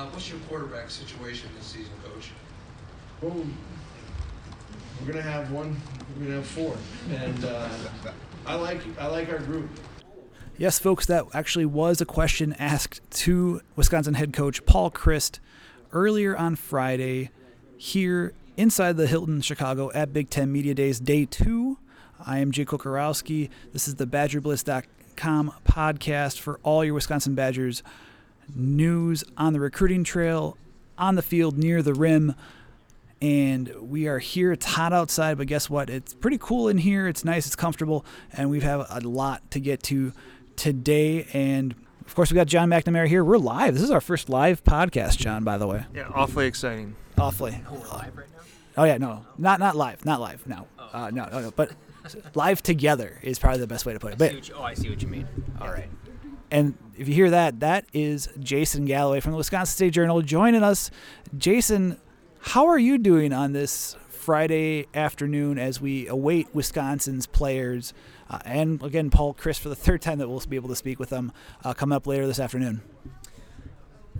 Uh, what's your quarterback situation this season, Coach? Well, we're gonna have one. We're gonna have four, and uh, I like I like our group. Yes, folks, that actually was a question asked to Wisconsin head coach Paul Chryst earlier on Friday here inside the Hilton Chicago at Big Ten Media Days, day two. I am Jake Kocorowski. This is the BadgerBlitz.com podcast for all your Wisconsin Badgers news on the recruiting trail, on the field, near the rim. And we are here. It's hot outside, but guess what? It's pretty cool in here. It's nice, it's comfortable, and we have a lot to get to today. And of course, we got John McNamara here. We're live. This is our first live podcast, John, by the way. Yeah, awfully exciting. Awfully. Oh, yeah, no, not not live. Not live. No. Uh, no, no, no. But live together is probably the best way to put it. But oh, I see what you mean. All right. And if you hear that, that is Jason Galloway from the Wisconsin State Journal joining us. Jason, how are you doing on this Friday afternoon as we await Wisconsin's players? Uh, and again, Paul Chryst for the third time that we'll be able to speak with them uh, coming up later this afternoon.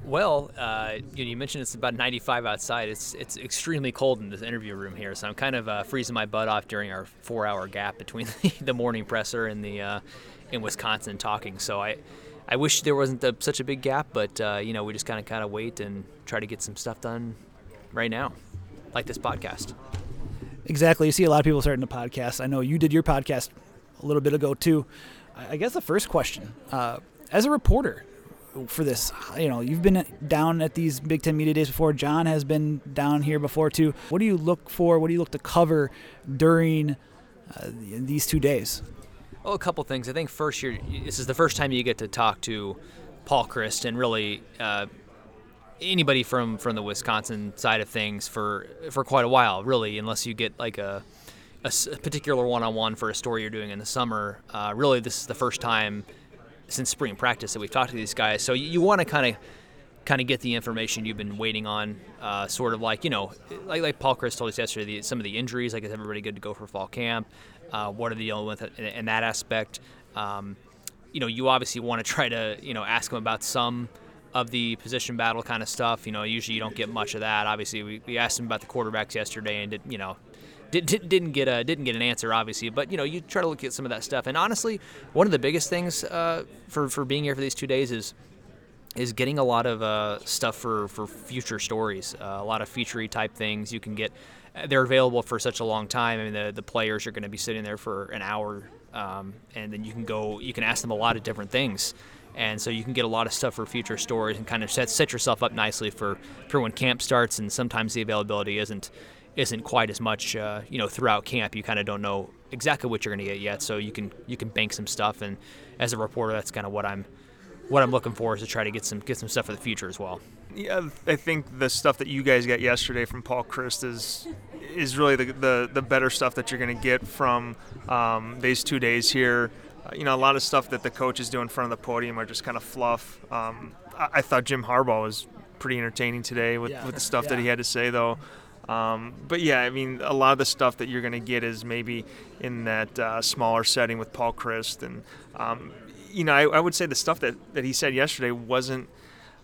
Well, uh, you, mentioned it's about 95 outside. It's it's extremely cold in this interview room here, so I'm kind of uh, freezing my butt off during our four-hour gap between the, the morning presser and the uh, in Wisconsin talking. So I I wish there wasn't a, such a big gap, but uh, you know we just kind of kind of wait and try to get some stuff done right now, like this podcast. Exactly. You see a lot of people starting a podcast. I know you did your podcast a little bit ago too. I guess the first question, uh, as a reporter for this, you know, you've been down at these Big Ten media days before. John has been down here before too. What do you look for? What do you look to cover during uh, these two days? Well, a couple things. I think first, you're, this is the first time you get to talk to Paul Chryst and really uh, anybody from from the Wisconsin side of things for for quite a while, really, unless you get like a a, particular one-on-one for a story you're doing in the summer. Uh, really, this is the first time since spring practice that we've talked to these guys. So you, you want to kind of kind of get the information you've been waiting on, uh, sort of like you know, like like Paul Chryst told us yesterday, the, some of the injuries. Like, is everybody good to go for fall camp? Uh, what are the dealing with in, in that aspect? Um, you know, you obviously want to try to you know ask them about some of the position battle kind of stuff. You know, usually you don't get much of that. Obviously, we, we asked them about the quarterbacks yesterday and did you know did, didn't get a didn't get an answer obviously but you know you try to look at some of that stuff and honestly one of the biggest things uh, for for being here for these two days is is getting a lot of uh, stuff for for future stories uh, a lot of featurey type things you can get they're available for such a long time I mean the the players are going to be sitting there for an hour um, and then you can go you can ask them a lot of different things and so you can get a lot of stuff for future stories and kind of set, set yourself up nicely for, for when camp starts and sometimes the availability isn't isn't quite as much. Uh, you know, throughout camp, you kind of don't know exactly what you're going to get yet. So you can you can bank some stuff, and as a reporter, that's kind of what I'm what I'm looking for is to try to get some get some stuff for the future as well. Yeah, I think the stuff that you guys got yesterday from Paul Chryst is is really the the, the better stuff that you're going to get from um, these two days here. Uh, you know, a lot of stuff that the coaches do in front of the podium are just kind of fluff. Um, I, I, thought Jim Harbaugh was pretty entertaining today with, yeah. with the stuff yeah. that he had to say, though. Um, but yeah, I mean, a lot of the stuff that you're going to get is maybe in that uh, smaller setting with Paul Chryst. And, um, you know, I, I, would say the stuff that, that he said yesterday wasn't,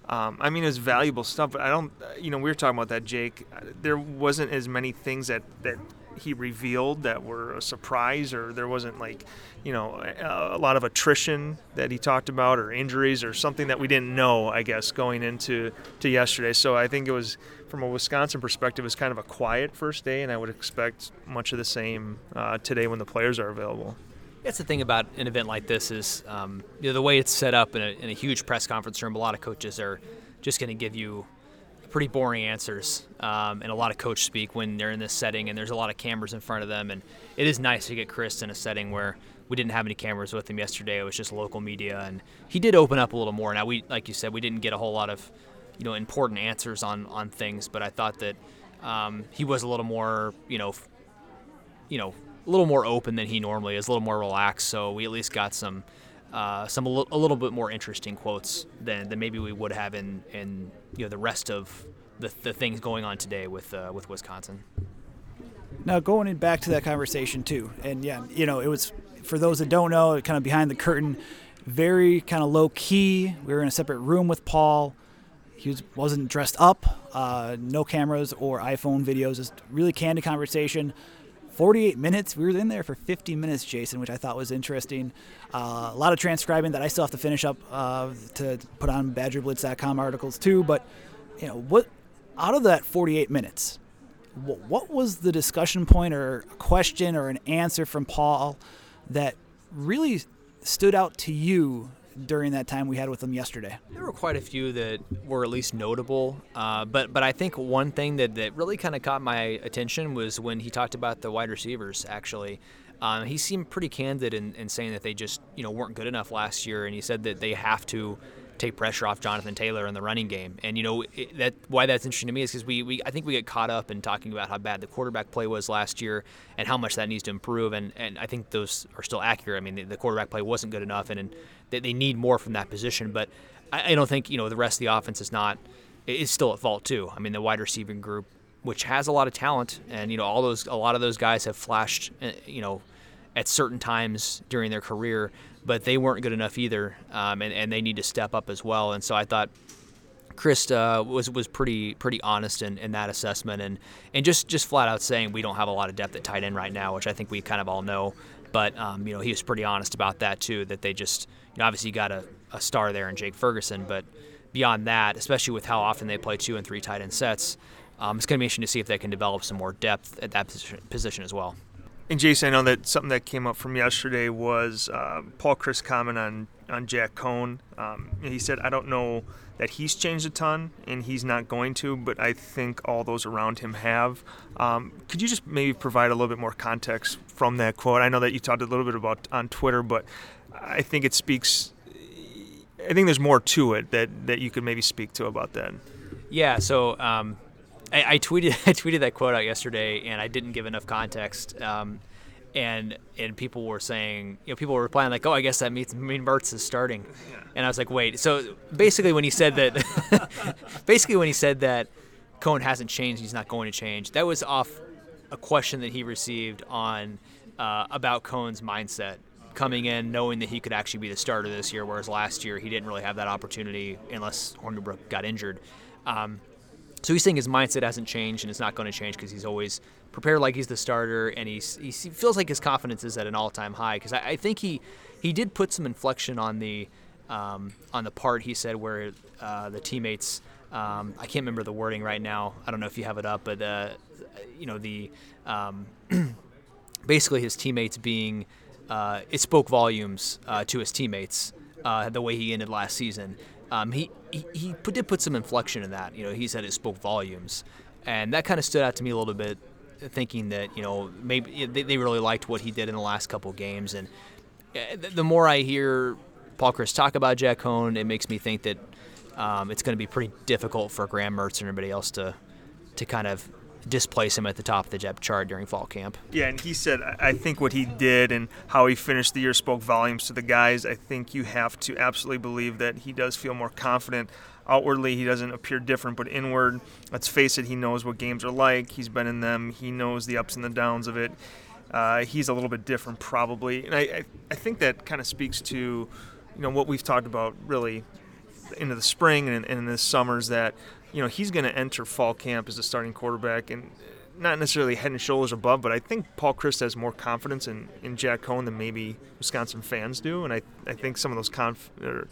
um, I mean, it was valuable stuff, but I don't, you know, we were talking about that, Jake. There wasn't as many things that, that he revealed that were a surprise, or there wasn't like, you know, a, a lot of attrition that he talked about, or injuries, or something that we didn't know, I guess, going into to yesterday. So I think it was from a Wisconsin perspective, it was kind of a quiet first day, and I would expect much of the same uh, today when the players are available. That's the thing about an event like this is um, you know, the way it's set up in a, in a, huge press conference room. A lot of coaches are just going to give you pretty boring answers um, and a lot of coach speak when they're in this setting, and there's a lot of cameras in front of them. And it is nice to get Chryst in a setting where we didn't have any cameras with him yesterday. It was just local media, and he did open up a little more. Now we, like you said, we didn't get a whole lot of you know important answers on on things, but I thought that um, he was a little more you know you know a little more open than he normally is, a little more relaxed. So we at least got some uh, some a, l- a little bit more interesting quotes than, than maybe we would have in in you know the rest of the, the things going on today with uh, with Wisconsin. Now going back to that conversation too, and yeah, you know it was for those that don't know, kind of behind the curtain, very kind of low key. We were in a separate room with Paul he was, wasn't dressed up, uh, no cameras or iPhone videos, just really candid conversation. 48 minutes. We were in there for 50 minutes, Jason, which I thought was interesting. Uh, a lot of transcribing that I still have to finish up uh, to put on BadgerBlitz.com articles too. But you know, what out of that 48 minutes, what, what was the discussion point or a question or an answer from Paul that really stood out to you during that time we had with him yesterday? There were quite a few that were at least notable, uh, but but I think one thing that, that really kind of caught my attention was when he talked about the wide receivers. Actually, um, he seemed pretty candid in, in saying that they just you know weren't good enough last year, and he said that they have to take pressure off Jonathan Taylor in the running game. And you know it, that why that's interesting to me is because we, we I think we get caught up in talking about how bad the quarterback play was last year and how much that needs to improve. And and I think those are still accurate. I mean the, the quarterback play wasn't good enough, and, and they, they need more from that position. But I, I don't think you know the rest of the offense is not is still at fault too. I mean the wide receiving group, which has a lot of talent, and you know all those a lot of those guys have flashed, uh, you know at certain times during their career, but they weren't good enough either, um, and, and they need to step up as well. And so I thought Chryst uh, was was pretty pretty honest in, in that assessment, and and just just flat out saying we don't have a lot of depth at tight end right now, which I think we kind of all know. But um, you know he was pretty honest about that too. That they just you know obviously got a, a star there in Jake Ferguson, but beyond that, especially with how often they play two and three tight end sets, um, it's going to be interesting to see if they can develop some more depth at that position, position as well. And Jason, I know that something that came up from yesterday was uh, Paul Chryst comment on on Jack Coan. Um, he said, "I don't know that he's changed a ton, and he's not going to, but I think all those around him have." Um, could you just maybe provide a little bit more context from that quote? I know that you talked a little bit about on Twitter, but I think it speaks. I think there's more to it that that you could maybe speak to about that. Yeah. So. Um I, I, tweeted I tweeted that quote out yesterday, and I didn't give enough context. Um, and and people were saying, you know, people were replying like, "Oh, I guess that means mean Mertz is starting," and I was like, "Wait." So basically, when he said that, basically when he said that Coan hasn't changed, he's not going to change. That was off a question that he received on uh, about Coan's mindset coming in, knowing that he could actually be the starter this year, whereas last year he didn't really have that opportunity unless Hornibrook got injured. Um, so he's saying his mindset hasn't changed and it's not going to change because he's always prepared like he's the starter and he's, he feels like his confidence is at an all-time high because I, I, think he he did put some inflection on the um, on the part he said where uh, the teammates um, I can't remember the wording right now. I don't know if you have it up but uh, you know the um, basically his teammates being uh, it spoke volumes uh, to his teammates uh, the way he ended last season um, he, he, he did put some inflection in that. You know, he said it spoke volumes, and that kind of stood out to me a little bit, thinking that you know maybe they, they really liked what he did in the last couple games. And uh, the more I hear Paul Chryst talk about Jack Coan, it makes me think that um, it's going to be pretty difficult for Graham Mertz and everybody else to to kind of displace him at the top of the depth chart during fall camp. Yeah, and he said, I think what he did and how he finished the year spoke volumes to the guys. I think you have to absolutely believe that he does feel more confident. Outwardly, he doesn't appear different, but inward, let's face it, he knows what games are like. He's been in them, he knows the ups and the downs of it. Uh, he's a little bit different, probably. And I, I, I think that kind of speaks to you know what we've talked about really into the spring and, and in the summers that you know, he's going to enter fall camp as a starting quarterback and not necessarily head and shoulders above, but I think Paul Chryst has more confidence in, in Jack Coan than maybe Wisconsin fans do, and I, I think some of those conf or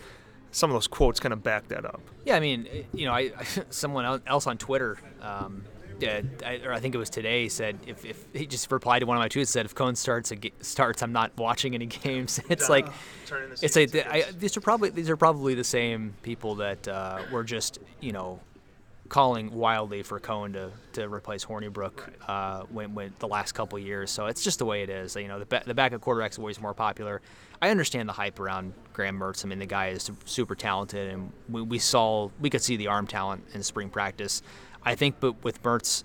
some of those quotes kind of back that up. Yeah, I mean, you know, I, someone else on Twitter, um, yeah, I, or I think it was today, said if, if he just replied to one of my tweets said if Coan starts starts, I'm not watching any games. It's like it's like I, these are probably these are probably the same people that uh, were just you know calling wildly for Coan to, to replace Hornibrook uh, when, when the last couple years. So it's just the way it is. You know, the, the backup quarterback is always more popular. I understand the hype around Graham Mertz. I mean, the guy is super talented, and we, we saw we could see the arm talent in spring practice. I think, but with Mertz,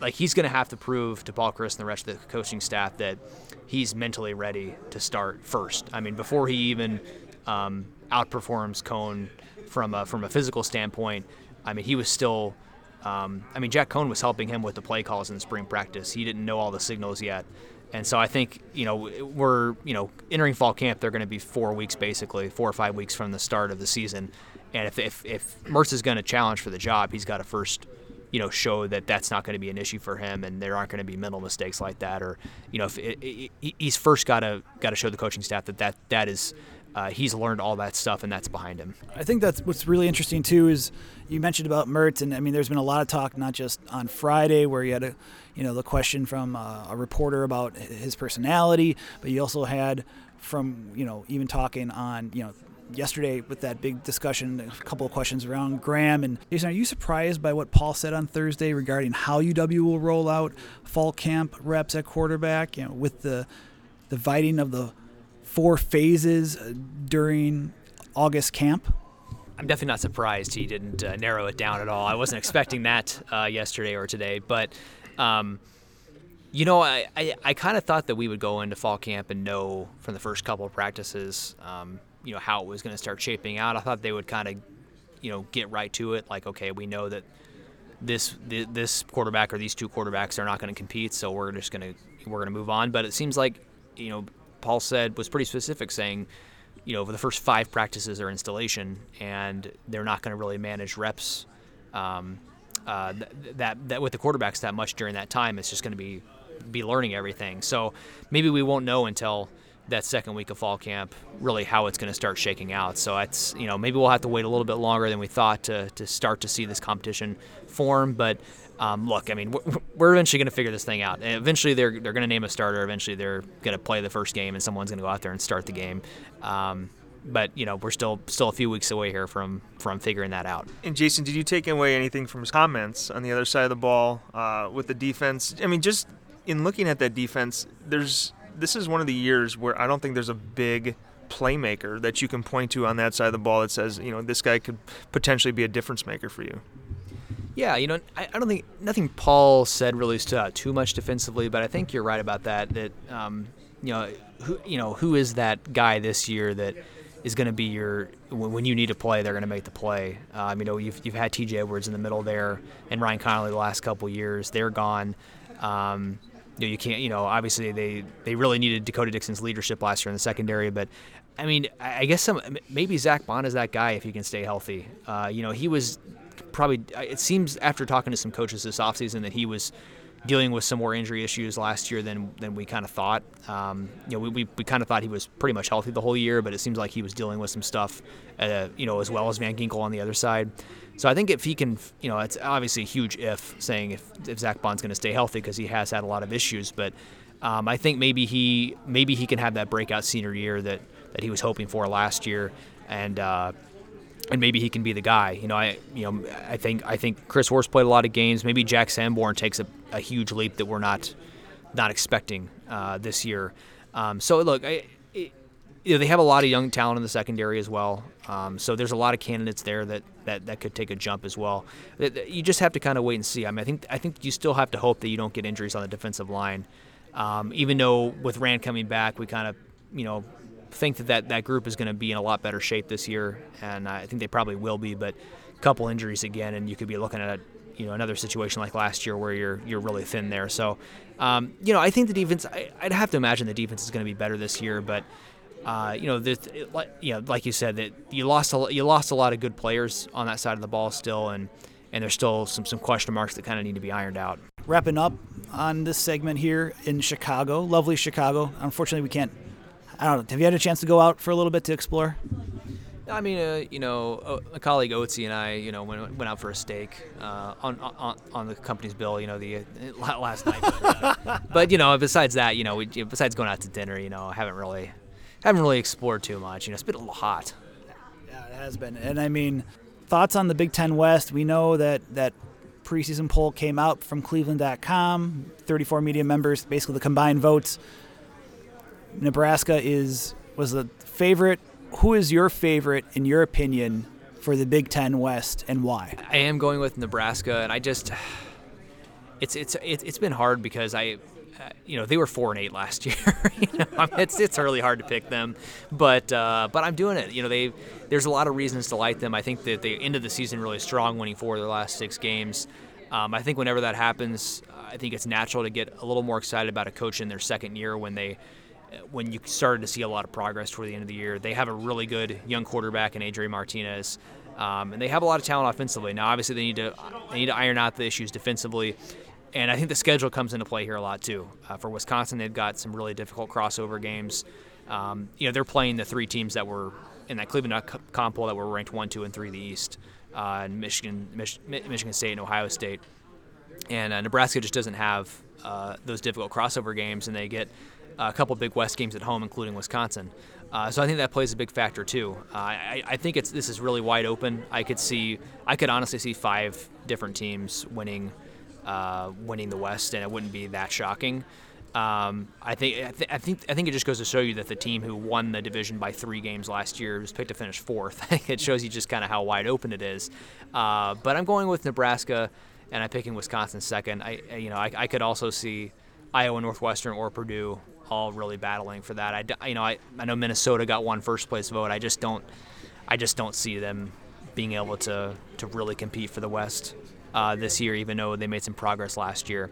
like he's going to have to prove to Paul Chryst and the rest of the coaching staff that he's mentally ready to start first. I mean, before he even um, outperforms Coan from a, from a physical standpoint, I mean, he was still. Um, I mean, Jack Coan was helping him with the play calls in spring practice. He didn't know all the signals yet, And so I think you know we're you know entering fall camp. They're going to be four weeks basically, four or five weeks from the start of the season. And if if, if Mertz is going to challenge for the job, he's got to first you know show that that's not going to be an issue for him, and there aren't going to be mental mistakes like that, or you know if it, it, he's first got to got to show the coaching staff that that that is. Uh, he's learned all that stuff, and that's behind him. I think that's what's really interesting too is you mentioned about Mertz, and I mean, there's been a lot of talk not just on Friday where you had a, you know, the question from uh, a reporter about his personality, but you also had from you know even talking on you know yesterday with that big discussion, a couple of questions around Graham. And Jason, are you surprised by what Paul said on Thursday regarding how UW will roll out fall camp reps at quarterback? You know, with the dividing of the four phases uh, during August camp. I'm definitely not surprised he didn't uh, narrow it down at all. I wasn't expecting that uh, yesterday or today, but. Um, you know, I, I, I kind of thought that we would go into fall camp and know from the first couple of practices um, you know how it was going to start shaping out. I thought they would kind of you know get right to it. Like okay, we know that this this quarterback or these two quarterbacks are not going to compete, so we're just going to we're going to move on. But it seems like you know Paul said was pretty specific, saying you know for the first five practices are installation, and they're not going to really manage reps. Um, uh, that that with the quarterbacks that much during that time, it's just going to be be learning everything. So maybe we won't know until that second week of fall camp really how it's going to start shaking out. So it's you know maybe we'll have to wait a little bit longer than we thought to, to start to see this competition form. But um, look, I mean we're, eventually going to figure this thing out. And eventually they're they're going to name a starter. Eventually they're going to play the first game and someone's going to go out there and start the game. Um, but you know we're still still a few weeks away here from from figuring that out. And Jason, did you take away anything from his comments on the other side of the ball uh, with the defense? I mean, just in looking at that defense, there's this is one of the years where I don't think there's a big playmaker that you can point to on that side of the ball that says, you know, this guy could potentially be a difference maker for you. Yeah, you know, I, I don't think nothing Paul said really stood out too much defensively, but I think you're right about that. That um, you know, who you know, who is that guy this year that is going to be your when you need to play, they're going to make the play. Um, you know, you've you've had T.J. Edwards in the middle there, and Ryan Connelly the last couple years. They're gone. Um, you, know, you can't, you know, obviously they, they really needed D'Cota Dixon's leadership last year in the secondary, but I mean, I guess some maybe Zack Baun is that guy if he can stay healthy. Uh, you know, he was probably. It seems after talking to some coaches this offseason that he was dealing with some more injury issues last year than than we kind of thought. Um, you know, we, we, we kind of thought he was pretty much healthy the whole year, but it seems like he was dealing with some stuff, uh, you know, as well as Van Ginkel on the other side. So I think if he can, you know, it's obviously a huge if saying if, if Zack Baun's going to stay healthy because he has had a lot of issues. But um, I think maybe he maybe he can have that breakout senior year that, that he was hoping for last year, and uh, and maybe he can be the guy. You know, I you know I think I think Chris Orr's played a lot of games. Maybe Jack Sanborn takes a, a huge leap that we're not not expecting uh, this year. Um, so look, I, it, you know, they have a lot of young talent in the secondary as well. Um, so there's a lot of candidates there that, that, that could take a jump as well. You just have to kind of wait and see. I mean, I think I think you still have to hope that you don't get injuries on the defensive line. Um, even though with Rand coming back, we kind of you know think that that, that group is going to be in a lot better shape this year, and I think they probably will be. But a couple injuries again, and you could be looking at you know another situation like last year where you're you're really thin there. So um, you know I think the defense. I, would have to imagine the defense is going to be better this year, but uh, you know, this, like, you know, like you said, that you lost a, you lost a lot of good players on that side of the ball still, and and there's still some some question marks that kind of need to be ironed out. Wrapping up on this segment here in Chicago, lovely Chicago. Unfortunately, we can't. I don't know. Have you had a chance to go out for a little bit to explore? I mean, uh, you know, a colleague Otzi and I, you know, went, went out for a steak uh, on, on on the company's bill, you know, the uh, last night. But, uh, but, you know, besides that, you know, we, besides going out to dinner, you know, I haven't really haven't really explored too much. You know, it's been a little hot. Yeah, it has been. And I mean, thoughts on the Big Ten West? We know that that preseason poll came out from Cleveland.com. 34 media members, basically the combined votes. Nebraska is was the favorite. Who is your favorite in your opinion for the Big Ten West and why? I am going with Nebraska, and I just it's it's it's been hard because I you know they were four and eight last year. you know, I mean, it's it's really hard to pick them, but uh, but I'm doing it. You know, they there's a lot of reasons to like them. I think that they ended the season really strong, winning four of their last six games. Um, I think whenever that happens, I think it's natural to get a little more excited about a coach in their second year when they when you started to see a lot of progress toward the end of the year. They have a really good young quarterback in Adrian Martinez, um, and they have a lot of talent offensively. Now, obviously, they need to they need to iron out the issues defensively, and I think the schedule comes into play here a lot too. Uh, for Wisconsin, they've got some really difficult crossover games. Um, you know, they're playing the three teams that were in that Cleveland comp poll that were ranked one, two, and three in the East, uh, Michigan, Mich- Michigan State, and Ohio State. And uh, Nebraska just doesn't have uh, those difficult crossover games, and they get a couple big West games at home, including Wisconsin. Uh, so I think that plays a big factor too. Uh, I, I, think it's this is really wide open. I could see, I could honestly see five different teams winning, uh, winning the West, and it wouldn't be that shocking. Um, I think I, th- I, think I think it just goes to show you that the team who won the division by three games last year was picked to finish fourth. it shows you just kind of how wide open it is. Uh, but I'm going with Nebraska, and I'm picking Wisconsin second. I you know I, I could also see Iowa Northwestern or Purdue all really battling for that. I, you know, I, I know Minnesota got one first place vote. I just don't, I just don't see them being able to to really compete for the West uh, this year, even though they made some progress last year.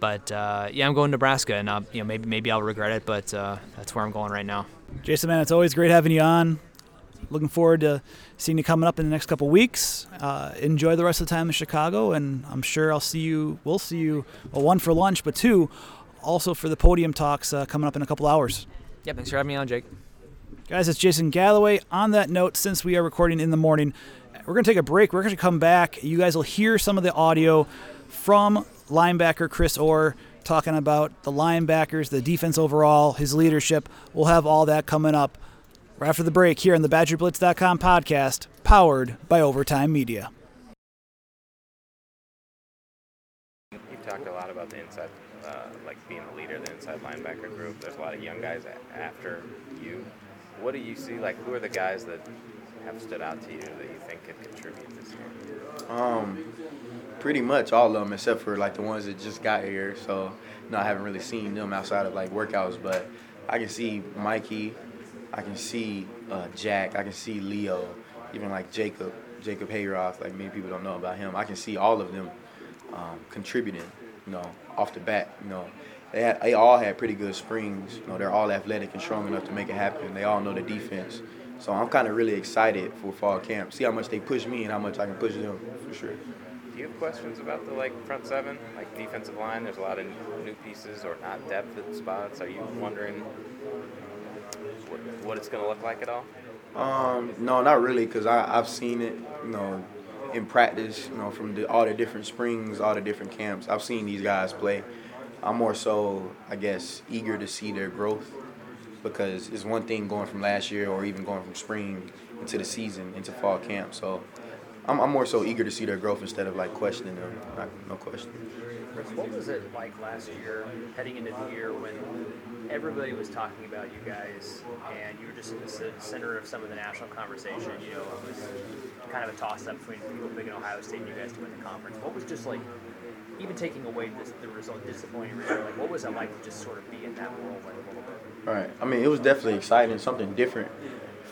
But uh, yeah, I'm going to Nebraska, and uh, you know maybe maybe I'll regret it, but uh, that's where I'm going right now. Jason, man, it's always great having you on. Looking forward to seeing you coming up in the next couple weeks. Uh, enjoy the rest of the time in Chicago, and I'm sure I'll see you. We'll see you. Well, one for lunch, but two also for the podium talks uh, coming up in a couple hours. Yeah, thanks for having me on, Jake. Guys, it's Jason Galloway. On that note, since we are recording in the morning, we're going to take a break. We're going to come back. You guys will hear some of the audio from linebacker Chris Orr talking about the linebackers, the defense overall, his leadership. We'll have all that coming up right after the break here on the BadgerBlitz.com podcast, powered by Overtime Media. You've talked a lot about the inside uh, like being the leader of the inside linebacker group. There's a lot of young guys after you. What do you see? Like, who are the guys that have stood out to you that you think could contribute this year? Um, pretty much all of them, except for like the ones that just got here. So, no, I haven't really seen them outside of like workouts, but I can see Mikey, I can see uh, Jack, I can see Leo, even like Jacob, Jacob Hayroth. Like many people don't know about him. I can see all of them um, contributing you know, off the bat. You know, they had, they all had pretty good springs. You know, they're all athletic and strong enough to make it happen. They all know the defense. So I'm kind of really excited for fall camp. See how much they push me and how much I can push them for sure. Do you have questions about the like front seven, like defensive line? There's a lot of new pieces or not depth at spots. Are you wondering what, what it's going to look like at all? Um, no, not really, because I've seen it. You know, in practice, you know, from the, all the different springs, all the different camps. I've seen these guys play. I'm more so, I guess, eager to see their growth because it's one thing going from last year or even going from spring into the season, into fall camp. So I'm, I'm more so eager to see their growth instead of like questioning them. Not, no question. What was it like last year, heading into the year when everybody was talking about you guys, and you were just in the center of some of the national conversation. You know, it was kind of a toss-up between people picking Ohio State and you guys to win the conference. What was just like, even taking away this, the result, disappointing result, like what was it like to just sort of be in that whirlwind a little bit? Right. I mean, it was definitely exciting, something different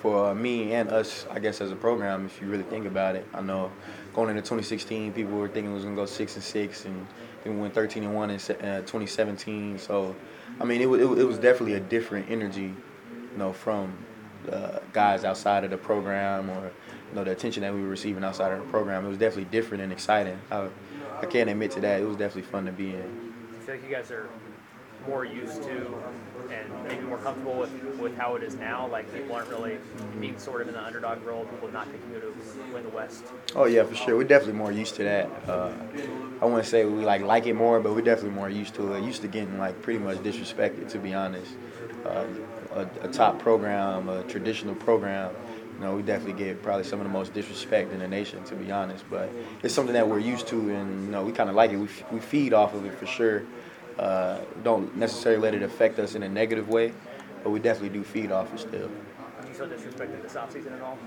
for uh, me and us, I guess, as a program. If you really think about it, I know going into 2016, people were thinking it was gonna go six and six, and then we went 13 and one in uh, 2017. So I mean, it, it, it was definitely a different energy, you know, from uh, guys outside of the program or you know the attention that we were receiving outside of the program. It was definitely different and exciting. I, I can't admit to that. It was definitely fun to be in. I feel like you guys are more used to and maybe more comfortable with, with how it is now. Like people aren't really being sort of in the underdog role, people not picking you to win the West. Oh yeah, for sure. We're definitely more used to that. Uh, I wouldn't say we like like it more, but we're definitely more used to it. Used to getting like pretty much disrespected, to be honest. Uh, a, a, top program, a traditional program. You know, we definitely get probably some of the most disrespect in the nation, to be honest. But it's something that we're used to, and you know, we kind of like it. We, we feed off of it for sure. Uh, don't necessarily let it affect us in a negative way, but we definitely do feed off it still. Are you feel disrespected this offseason at all?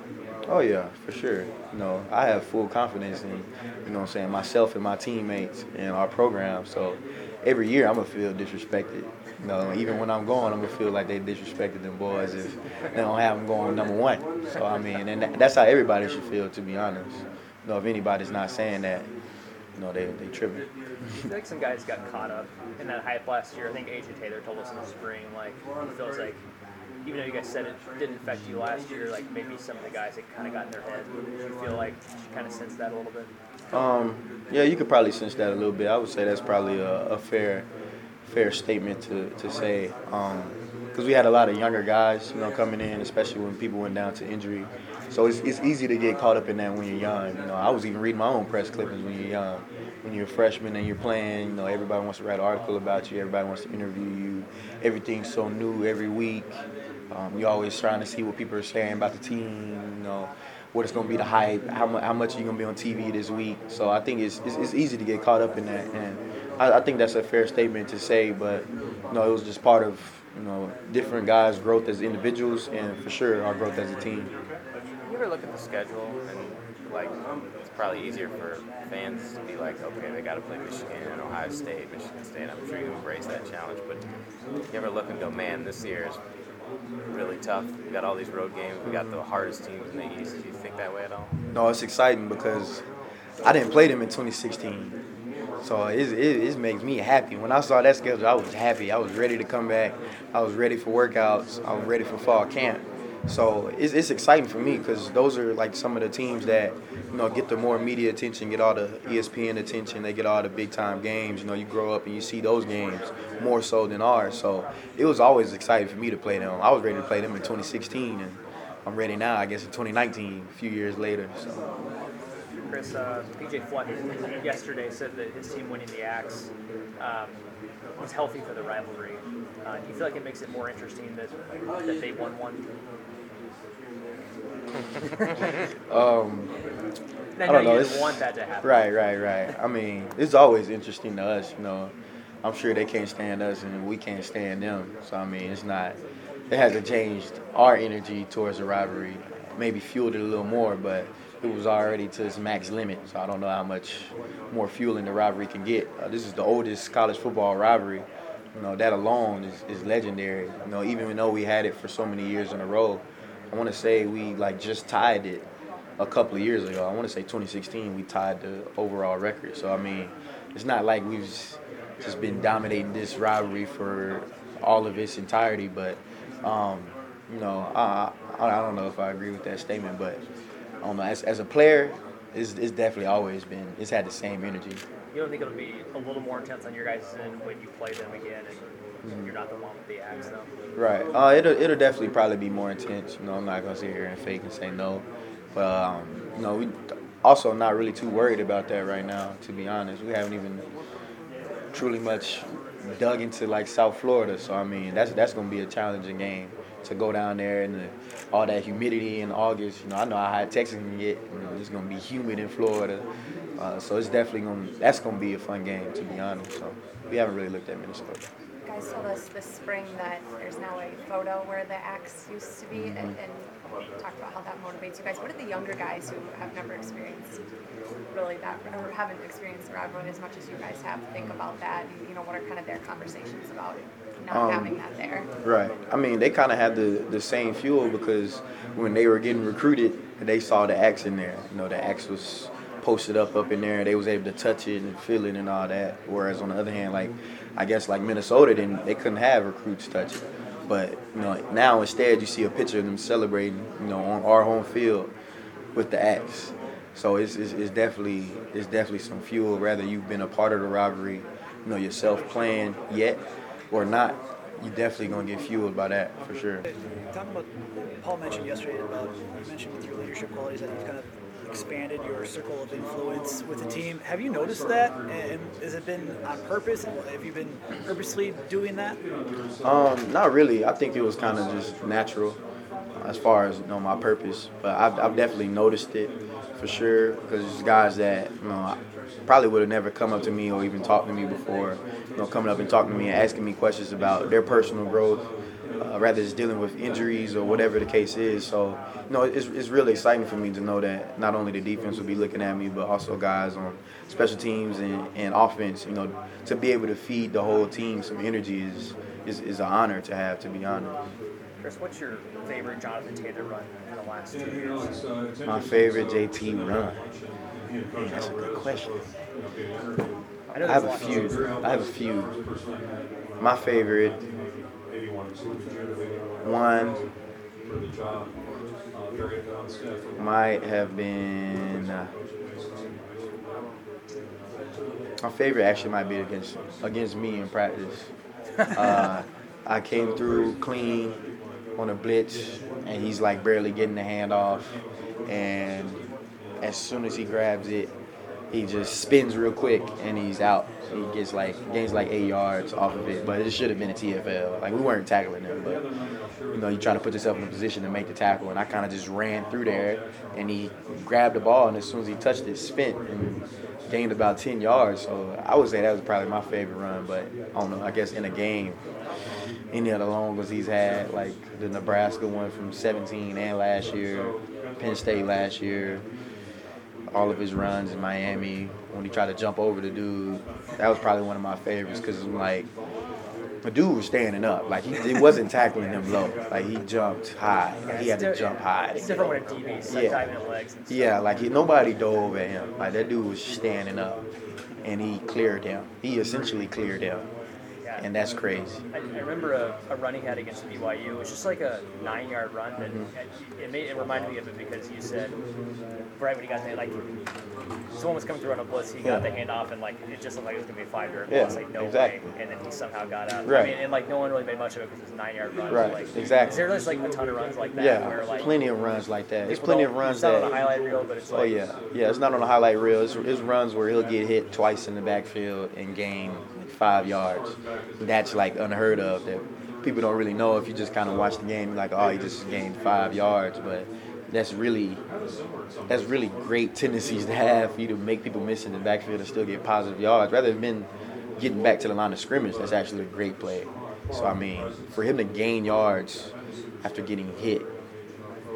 Oh yeah, for sure. You know, I have full confidence in, you know, I'm saying myself and my teammates and our program. So every year I'm gonna feel disrespected. You know, even when I'm going, I'm gonna feel like they disrespected them boys if they don't have them going number one. So I mean, and that's how everybody should feel, to be honest. You know, if anybody's not saying that, you know, they they tripping. I feel like some guys got caught up in that hype last year. I think AJ Taylor told us in the spring, like he feels like even though you guys said it didn't affect you last year, like maybe some of the guys it kind of got in their head. Do you feel like you kind of sense that a little bit? Um, yeah, you could probably sense that a little bit. I would say that's probably a, a fair fair statement to to say. because we had a lot of younger guys, you know, coming in, especially when people went down to injury. So it's, it's easy to get caught up in that when you're young. You know, I was even reading my own press clippings when you're young. When you're a freshman and you're playing, you know, everybody wants to write an article about you. Everybody wants to interview you. Everything's so new every week. Um, you're always trying to see what people are saying about the team. You know, what it's going to be the hype. How, mu- how much are you going to be on TV this week? So I think it's, it's, it's easy to get caught up in that, and I, I think that's a fair statement to say. But you know, it was just part of you know different guys' growth as individuals, and for sure our growth as a team. You ever look at the schedule and like it's probably easier for fans to be like, okay, they got to play Michigan and Ohio State, Michigan State. I'm sure you embrace that challenge, but you ever look and go, man, this year is really tough. We got all these road games. We got the hardest teams in the East. Do you think that way at all? No, it's exciting because I didn't play them in 2016. So it, it, it makes me happy. When I saw that schedule, I was happy. I was ready to come back. I was ready for workouts. I was ready for fall camp. So it's, it's exciting for me because those are like some of the teams that you know get the more media attention, get all the ESPN attention, they get all the big time games. You know, you grow up and you see those games more so than ours. So it was always exciting for me to play them. I was ready to play them in 2016, and I'm ready now. I guess in 2019, a few years later. So. Chris, uh, PJ Fleck yesterday said that his team winning the Axe um, was healthy for the rivalry. Uh, do you feel like it makes it more interesting that that they won one? Um, I I don't know, you want that to happen. Right, right, right. I mean, it's always interesting to us, you know. I'm sure they can't stand us and we can't stand them. So I mean, it's not. It hasn't changed our energy towards the rivalry. Maybe fueled it a little more, but it was already to its max limit. So I don't know how much more fueling the rivalry can get. Uh, this is the oldest college football rivalry. You know, that alone is, is legendary. You know, even though we had it for so many years in a row, I want to say we like just tied it a couple of years ago. I want to say 2016 we tied the overall record. So I mean, it's not like we've just been dominating this rivalry for all of its entirety. But um, you know, I, I I don't know if I agree with that statement, but As, as a player, it's, it's definitely always been. It's had the same energy. You don't think it'll be a little more intense on your guys' end when you play them again and you're not the one with the axe though? Right. Uh, it'll it'll definitely probably be more intense. You know, I'm not gonna sit here and fake and say no, but um, you know, we also not really too worried about that right now. To be honest, we haven't even truly much dug into like South Florida. So I mean, that's that's gonna be a challenging game to go down there and the, all that humidity in August. You know, I know how hot Texas can get. You know, it's gonna be humid in Florida. Uh, so it's definitely gonna that's gonna be a fun game to be honest. So we haven't really looked at Minnesota. You guys told us this spring that there's now a photo where the axe used to be, and, and talked about how that motivates you guys. What are the younger guys who have never experienced really that, or haven't experienced the rivalry as much as you guys have, think about that? And, you know, what are kind of their conversations about not Um, having that there? Right. I mean, they kind of had the, the same fuel because when they were getting recruited, they saw the axe in there. You know, the axe was posted up up in there. And they was able to touch it and feel it and all that. Whereas on the other hand, like I guess like Minnesota, then they couldn't have recruits touch it. But you know, now instead you see a picture of them celebrating, you know, on our home field with the axe. So it's, it's, it's definitely it's definitely some fuel. Whether you've been a part of the rivalry, you know, yourself playing yet or not, you're definitely gonna get fueled by that for sure. Talking about, Paul mentioned yesterday about, you mentioned with your leadership qualities that you've kind of expanded your circle of influence with the team. Have you noticed that? And has it been on purpose? Have you been purposely doing that? Um, not really. I think it was kind of just natural as far as you know my purpose. But I've, I've definitely noticed it for sure because there's guys that you know probably would have never come up to me or even talked to me before. You know, coming up and talking to me and asking me questions about their personal growth. Uh, rather it's dealing with injuries or whatever the case is. So, you know, it's, it's really exciting for me to know that not only the defense will be looking at me, but also guys on special teams and, and offense, you know, to be able to feed the whole team some energy is, is, is an honor to have, to be honest. Chris, what's your favorite Jonathan Taylor run in the last two years? My favorite JT run. That's a good question. I know I have a few. I have a few. My favorite one might have been. Uh, my favorite actually might be against against me in practice. Uh, I came through clean on a blitz, and he's like barely getting the hand off, and as soon as he grabs it, he just spins real quick and he's out. He gets like gains like eight yards off of it, but it should have been a TFL. Like we weren't tackling him, but you know you try to put yourself in a position to make the tackle, and I kind of just ran through there, and he grabbed the ball, and as soon as he touched it, spent and gained about ten yards. So I would say that was probably my favorite run, but I don't know. I guess in a game, any of the long ones he's had, like the Nebraska one from 17 and last year, Penn State last year all of his runs in Miami when he tried to jump over the dude. That was probably one of my favorites because like the dude was standing up, like he, he wasn't tackling him low, like he jumped high. he had to jump high. It's different when a DB is like Yeah. diving legs. And stuff. Yeah, like he, nobody dove at him. Like that dude was standing up, and he cleared him. He essentially cleared him, And that's crazy. I, I remember a, a run he had against BYU. It was just like a nine-yard run, and Mm-hmm. it made it reminded me of it because you said right when he got there, like someone was coming through on a blitz, he got Yeah. the handoff, and like it just looked like it was gonna be a five-yard Yeah, loss, like no exactly. way, and then he somehow got out. Right. I mean, and like no one really made much of it because it was a nine-yard run. Right, Like, exactly. Is there just like a ton of runs like that? Yeah, where, like, plenty of runs like that. There's plenty of runs It's not that. on a highlight reel, but it's like Oh yeah, yeah. It's not on the highlight reel. It's, it's runs where he'll get hit twice in the backfield and gain like five yards. That's like unheard of. That people don't really know if you just kind of watch the game. Like, oh, he just gained five yards, but that's really that's really great tendencies to have for you to make people miss in the backfield and still get positive yards rather than getting back to the line of scrimmage. That's actually a great play. So I mean, for him to gain yards after getting hit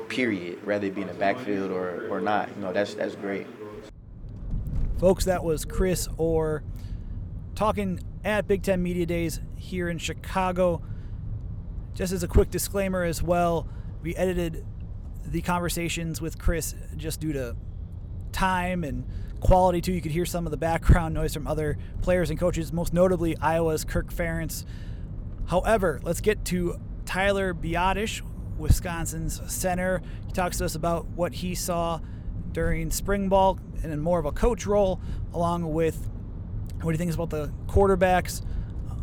period, whether it be in the backfield or, or not. You know, that's that's great. Folks, that was Chris Orr talking at Big Ten Media Days here in Chicago. Just as a quick disclaimer as well, we edited the conversations with Chris just due to time and quality too. You could hear some of the background noise from other players and coaches, most notably Iowa's Kirk Ferentz. However, let's get to Tyler Biadasz, Wisconsin's center. He talks to us about what he saw during spring ball and in more of a coach role, along with what do he thinks about the quarterbacks,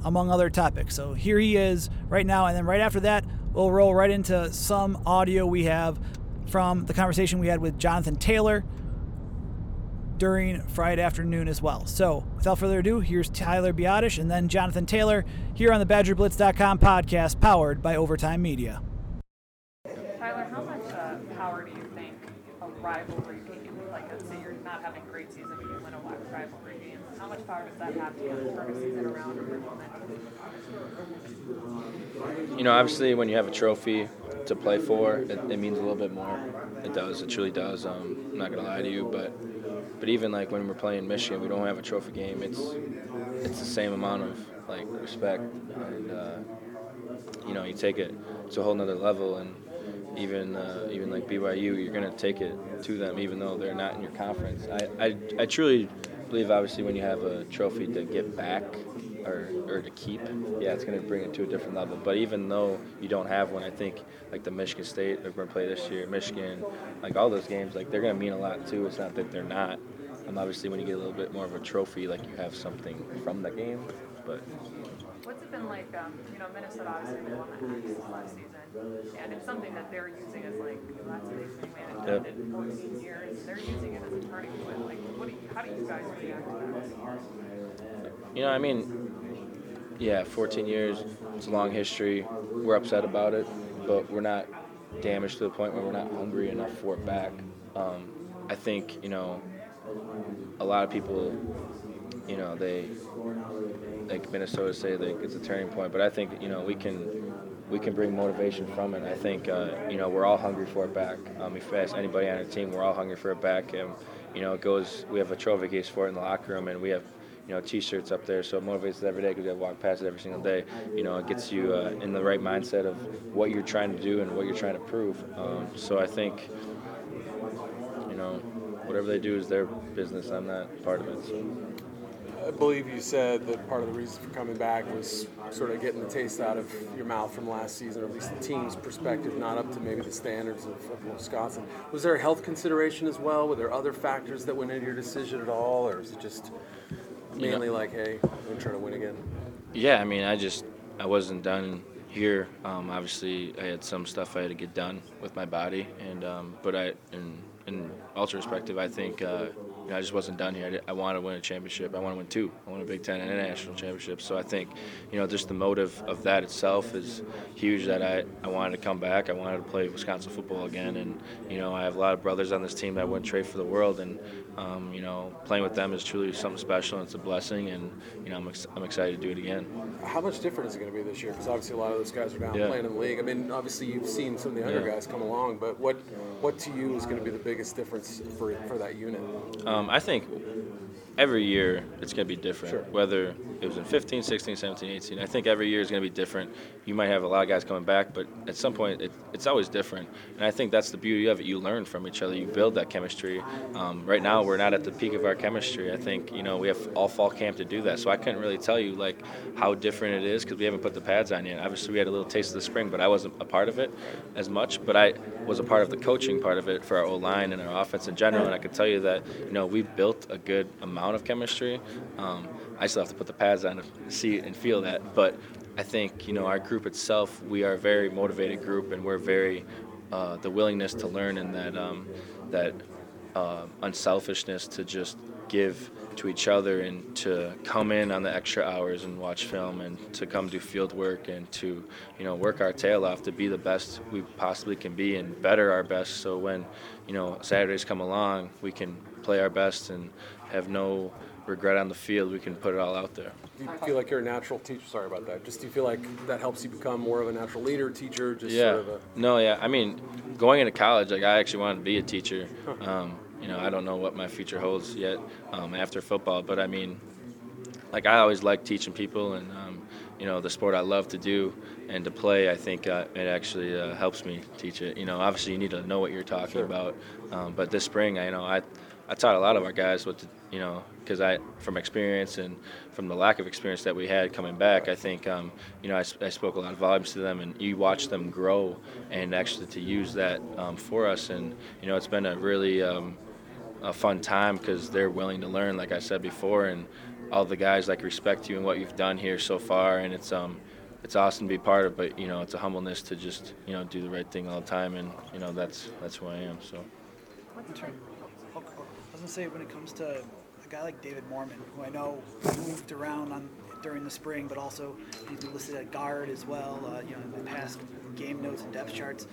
among other topics. So here he is right now, and then right after that, we'll roll right into some audio we have from the conversation we had with Jonathan Taylor during Friday afternoon as well. So without further ado, here's Tyler Biadasz and then Jonathan Taylor here on the BadgerBlitz.com podcast powered by Overtime Media. Tyler, how much uh, power do you think a rivalry game, like let's say you're not having a great season, but you win a wi- rivalry You know, obviously, when you have a trophy to play for, it, it means a little bit more. It does. It truly does. Um, I'm not gonna lie to you, but but even like when we're playing Michigan, we don't have a trophy game. It's it's the same amount of like respect, and uh, you know, you take it to a whole nother level, and even uh, even like BYU, you're gonna take it to them, even though they're not in your conference. I I, I truly believe, obviously, when you have a trophy to get back or, or to keep, yeah, it's going to bring it to a different level. But even though you don't have one, I think like the Michigan State that we're going to play this year, Michigan, like all those games, like they're going to mean a lot too. It's not that they're not. Um, obviously, when you get a little bit more of a trophy, like you have something from the game. But What's it been like, um, you know, Minnesota obviously won the last season, and it's something that they're using as like, that's what they've been managed Yep. in 14 years, they're using it as a turning point, like, what do you, how do you guys react to that? You know, I mean, yeah, 14 years, it's a long history. We're upset about it, but we're not damaged to the point where we're not hungry enough for it back. Um, I think, you know, a lot of people, you know, they, like Minnesota say that it's a turning point, but I think, you know, we can we can bring motivation from it. I think, uh, you know, we're all hungry for it back. Um, if you ask anybody on our team, we're all hungry for it back. And, you know, it goes, we have a trophy case for it in the locker room, and we have, you know, T-shirts up there, so it motivates us every day because we walk past it every single day. You know, it gets you uh, in the right mindset of what you're trying to do and what you're trying to prove. Um, so I think, you know, whatever they do is their business. I'm not part of it. So. I believe you said that part of the reason for coming back was sort of getting the taste out of your mouth from last season, or at least the team's perspective, not up to maybe the standards of, of Wisconsin. Was there a health consideration as well? Were there other factors that went into your decision at all, or is it just mainly like, hey, I'm trying to win again? Yeah, I mean, I just I wasn't done here. Um, obviously, I had some stuff I had to get done with my body, and um, but I in in all perspective, I think. Uh, you know, I just wasn't done here. I, I want to win a championship. I want to win two. I want a Big Ten and a national championship. So I think, you know, just the motive of that itself is huge. That I, I wanted to come back. I wanted to play Wisconsin football again. And you know, I have a lot of brothers on this team that wouldn't trade for the world. And um, you know, playing with them is truly something special. And it's a blessing. And you know, I'm, ex- I'm excited to do it again. How much different is it going to be this year? Because obviously a lot of those guys are now Yeah. playing in the league. I mean, obviously you've seen some of the younger Yeah. guys come along, but what what to you is going to be the biggest difference for for that unit? Um, I think every year it's going to be different. Sure. Whether it was in 15, 16, 17, 18. I think every year is going to be different. You might have a lot of guys coming back, but at some point it, it's always different. And I think that's the beauty of it. You learn from each other. You build that chemistry. Um, right now we're not at the peak of our chemistry. I think you know we have all fall camp to do that. So I couldn't really tell you like how different it is because we haven't put the pads on yet. Obviously we had a little taste of the spring, but I wasn't a part of it as much. But I was a part of the coaching part of it for our O line and our offense in general. And I can tell you that you know we built a good amount of chemistry. Um, I still have to put the pads on to see and feel that, but I think you know our group itself. We are a very motivated group, and we're very uh, the willingness to learn and that um, that uh, unselfishness to just give to each other and to come in on the extra hours and watch film and to come do field work and to you know work our tail off to be the best we possibly can be and better our best so when you know Saturdays come along we can play our best and have no regret on the field we can put it all out there Do you feel like you're a natural teacher? Sorry about that. Just do you feel like that helps you become more of a natural leader, teacher? Just yeah. sort of a No, yeah. I mean, going into college, like I actually wanted to be a teacher. Um, you know, I don't know what my future holds yet um, after football, but I mean, like I always like teaching people, and um, you know, the sport I love to do and to play. I think uh, it actually uh, helps me teach it. You know, obviously you need to know what you're talking about, um, but this spring, I you know, I I taught a lot of our guys what to, you know, because I, from experience and from the lack of experience that we had coming back, I think, um, you know, I spoke a lot of volumes to them, and you watch them grow, and actually to use that um, for us, and you know, it's been a really um, a fun time because they're willing to learn, like I said before, and all the guys like respect you and what you've done here so far, and it's um, it's awesome to be part of, but you know, it's a humbleness to just you know do the right thing all the time, and you know, that's that's who I am. So. I was gonna say when it comes to a guy like David Moorman, who I know moved around on during the spring, but also he's been listed at guard as well. Uh, you know, in the past game notes and depth charts.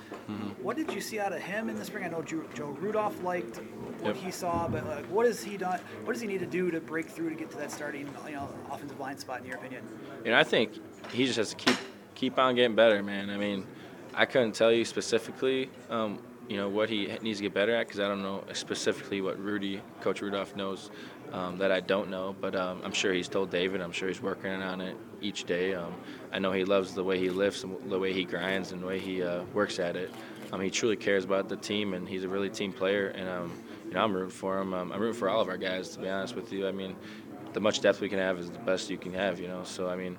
What did you see out of him in the spring? I know Joe, Joe Rudolph liked what Yep. he saw, but like, what has he done? What does he need to do to break through to get to that starting, you know, offensive line spot in your opinion? You know, I think he just has to keep keep on getting better, man. I mean, I couldn't tell you specifically, um, you know, what he needs to get better at because I don't know specifically what Rudy, Coach Rudolph knows um, that I don't know. But um, I'm sure he's told David. I'm sure he's working on it each day. Um, I know he loves the way he lifts, and the way he grinds, and the way he uh, works at it. Um, he truly cares about the team, and he's a really team player. And um, you know, I'm rooting for him. Um, I'm rooting for all of our guys, to be honest with you. I mean, the much depth we can have is the best you can have, you know. So I mean,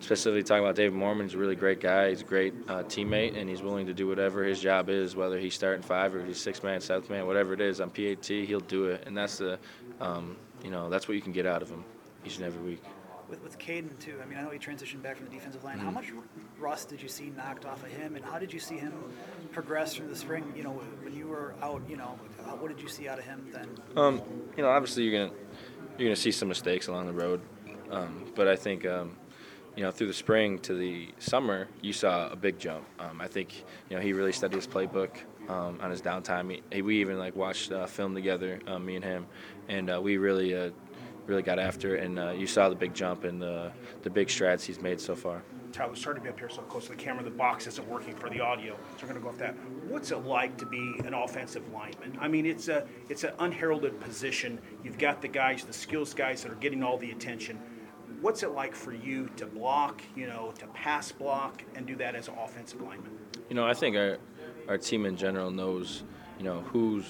specifically talking about David Moorman, he's a really great guy. He's a great uh, teammate, and he's willing to do whatever his job is, whether he's starting five or he's six man, seventh man, whatever it is. On PAT, he'll do it, and that's the, um, you know, that's what you can get out of him each and every week. With, with Kayden too, I mean, I know he transitioned back from the defensive line. How Mhm. much rust did you see knocked off of him, and how did you see him progress through the spring? You know, when you were out, you know, what did you see out of him then? Um, you know, obviously you're gonna you're gonna see some mistakes along the road, um, but I think um, you know through the spring to the summer you saw a big jump. Um, I think you know he really studied his playbook um, on his downtime. He, we even like watched uh, film together, uh, me and him, and uh, we really uh, really got after it. And uh, you saw the big jump and the the big strides he's made so far. Tyler, sorry to be up here so close to the camera. The box isn't working for the audio, so we're going to go off that. What's it like to be an offensive lineman? I mean, it's a it's an unheralded position. You've got the guys, the skills guys that are getting all the attention. What's it like for you to block, you know, to pass block and do that as an offensive lineman? You know, I think our our team in general knows, you know, who's,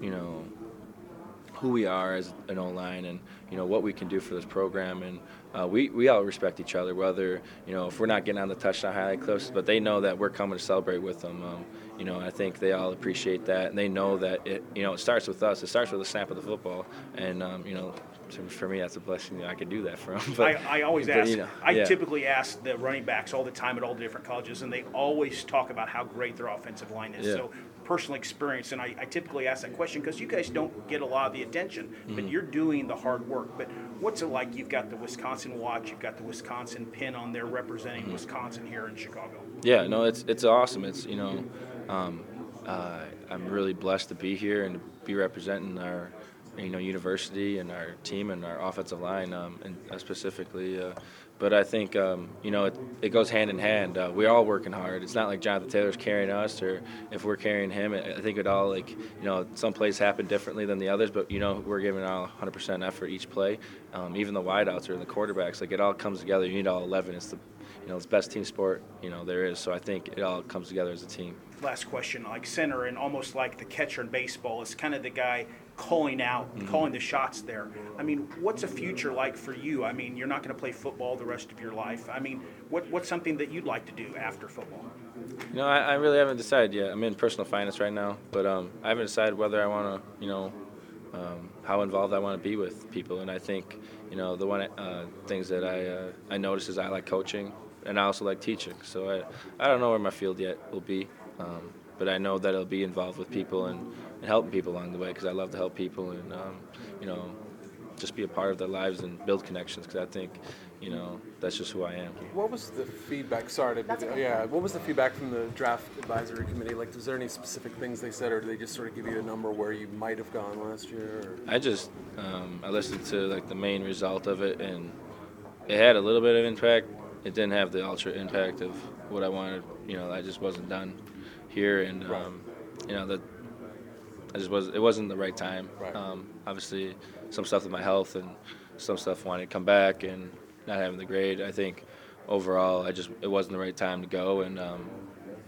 you know, who we are as an O line and you know what we can do for this program. And uh, we we all respect each other whether you know if we're not getting on the touchdown highlight clips but they know that we're coming to celebrate with them. Um, you know I think they all appreciate that and they know that it you know it starts with us. It starts with the snap of the football. And um, you know for me that's a blessing that I could do that for them but, I, I always but, ask. you know, I yeah. typically ask the running backs all the time at all the different colleges, and they always talk about how great their offensive line is. Yeah. So personal experience, and I, I typically ask that question because you guys don't get a lot of the attention, but Mhm. you're doing the hard work. But what's it like? You've got the Wisconsin watch, you've got the Wisconsin pin on there representing Mm-hmm. Wisconsin here in Chicago. Yeah, no, it's it's awesome. It's you know, um, uh, I'm really blessed to be here and to be representing our, you know, university and our team and our offensive line, um, and uh, specifically. Uh, but I think um, you know it, it goes hand in hand. Uh, we're all working hard. It's not like Jonathan Taylor's carrying us, or if we're carrying him. I think it all like you know some plays happen differently than the others, but you know we're giving all 100% effort each play. Um, even the wideouts or the quarterbacks, like it all comes together. You need all 11. It's the you know it's best team sport you know there is. So I think it all comes together as a team. Last question, like center and almost like the catcher in baseball is kind of the guy calling out, Mhm. calling the shots there. I mean, what's a future like for you? I mean, you're not going to play football the rest of your life. I mean, what, what's something that you'd like to do after football? You know, I, I really haven't decided yet. I'm in personal finance right now, but um, I haven't decided whether I want to, you know, um, how involved I want to be with people. And I think, you know, the one uh, things that I uh, I notice is I like coaching and I also like teaching. So I I don't know where my field yet will be, um, but I know that it'll be involved with people and, and helping people along the way because I love to help people and um, you know just be a part of their lives and build connections because I think, you know, that's just who I am. What was the feedback? Sorry, to That's okay. yeah. What was the feedback from the draft advisory committee? Like, was there any specific things they said, or did they just sort of give you a number where you might have gone last year? Or? I just um, I listened to like the main result of it, and it had a little bit of impact. It didn't have the ultra impact of what I wanted. You know, I just wasn't done here, and um, you know that I just was. It wasn't the right time. Um, obviously, some stuff with my health and some stuff wanting to come back, and not having the grade. I think overall, I just it wasn't the right time to go, and um,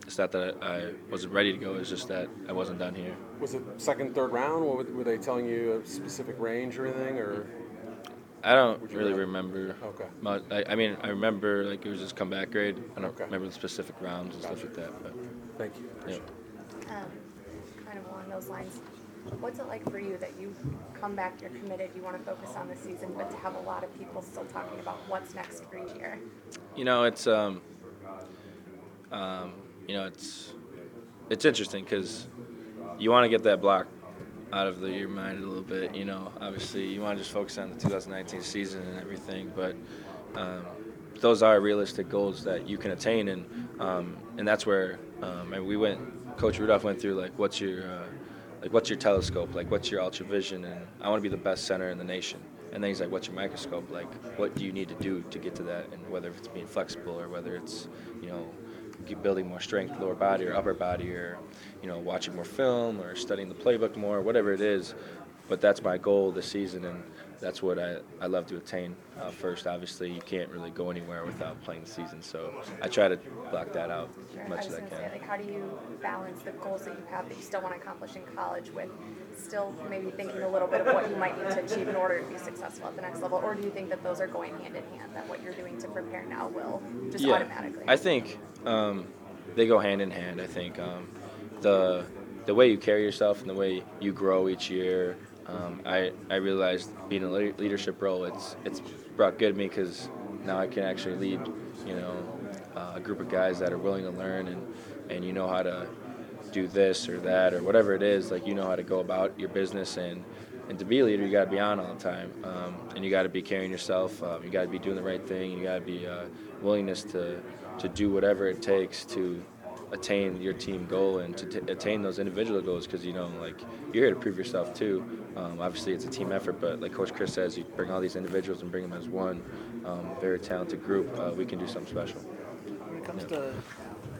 it's not that I wasn't ready to go. It's just that I wasn't done here. Was it second, third round? What were, were they telling you a specific range or anything, or? I don't really rather- remember. Okay. Much. I, I mean, I remember like it was just comeback grade. I don't remember the specific rounds and stuff like that. But Thank you. yeah. Um, kind of along those lines, what's it like for you that you come back, you're committed, you want to focus on the season, but to have a lot of people still talking about what's next for you here? You know, it's um, um, you know, it's it's interesting because you want to get that block out of the, your mind a little bit. You know, obviously you want to just focus on the 2019 season and everything, but um, those are realistic goals that you can attain, and um, and that's where um, and we went. Coach Rudolph went through like, what's your uh, like what's your telescope, like what's your ultra vision, and I want to be the best center in the nation. And then he's like, what's your microscope? Like, what do you need to do to get to that? And whether it's being flexible or whether it's, you know, building more strength, lower body or upper body, or, you know, watching more film or studying the playbook more, whatever it is. But that's my goal this season, and that's what I, I love to attain uh, first. Obviously, you can't really go anywhere without playing the season, so I try to block that out as much I as I can. say, like, how do you balance the goals that you have that you still want to accomplish in college with still maybe thinking a little bit of what you might need to achieve in order to be successful at the next level? Or do you think that those are going hand in hand, that what you're doing to prepare now will just yeah, automatically? I think um, they go hand in hand. I think um, the the way you carry yourself and the way you grow each year. Um, I I realized being in a le- leadership role, it's it's brought good to me because now I can actually lead, you know, uh, a group of guys that are willing to learn and and you know how to do this or that or whatever it is. Like you know how to go about your business and. And to be a leader, you got to be on all the time, um, and you got to be carrying yourself. Um, you got to be doing the right thing. You got to be uh, willingness to to do whatever it takes to attain your team goal and to t- attain those individual goals because you know like you're here to prove yourself too um, obviously it's a team effort but like coach Chryst says you bring all these individuals and bring them as one um, very talented group uh, we can do something special When it comes to,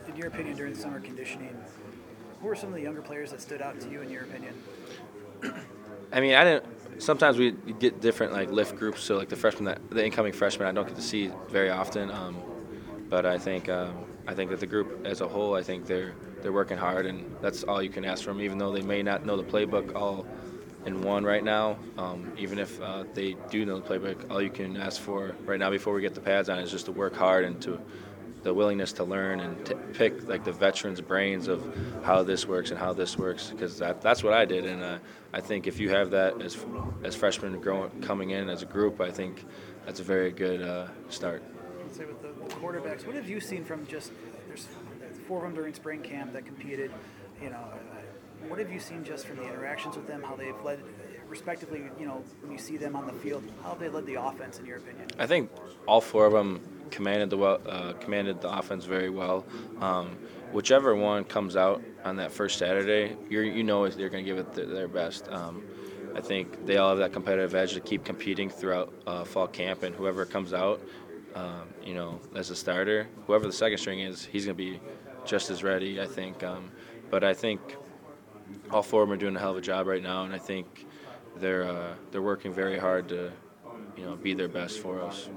in your opinion, during summer conditioning, who are some of the younger players that stood out to you in your opinion? I mean, I didn't. Sometimes we get different like lift groups. So like the freshmen, that the incoming freshmen, I don't get to see very often. Um, but I think um, I think that the group as a whole, I think they're they're working hard, and that's all you can ask from. Even though they may not know the playbook all in one right now. Um, even if uh, they do know the playbook, all you can ask for right now before we get the pads on is just to work hard and to the willingness to learn and to pick like the veterans' brains of how this works and how this works because that, that's what I did and uh, I think if you have that as as freshmen growing coming in as a group, I think that's a very good uh, start. Quarterbacks, what have you seen from just there's four of them during spring camp that competed, you know. What have you seen just from the interactions with them, how they've led, respectively, you know, when you see them on the field, how they led the offense, in your opinion? I think all four of them commanded the well, uh, commanded the offense very well. Um, whichever one comes out on that first Saturday, you you know they're going to give it th- their best. Um, I think they all have that competitive edge to keep competing throughout uh, fall camp, and whoever comes out, um, you know, as a starter, whoever the second string is, he's going to be just as ready. I think, um, but I think all four of them are doing a hell of a job right now, and I think they're uh, they're working very hard to, you know, be their best for us.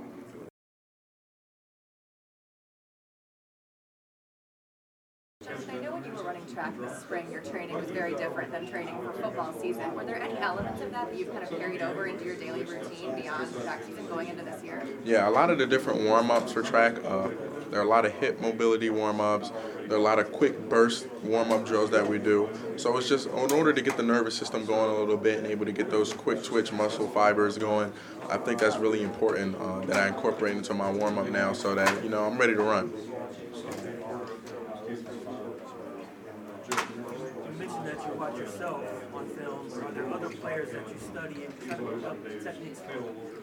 Track this spring, your training was very different than training for football season. Were there any elements of that that you've kind of carried over into your daily routine beyond track season going into this year? Yeah, a lot of the different warm ups for track. Uh, there are a lot of hip mobility warm ups. There are a lot of quick burst warm up drills that we do. So it's just in order to get the nervous system going a little bit and able to get those quick twitch muscle fibers going. I think that's really important uh, that I incorporate into my warm up now so that you know I'm ready to run. You mentioned that you watch yourself on film. Are there other players that you study and try to look up techniques?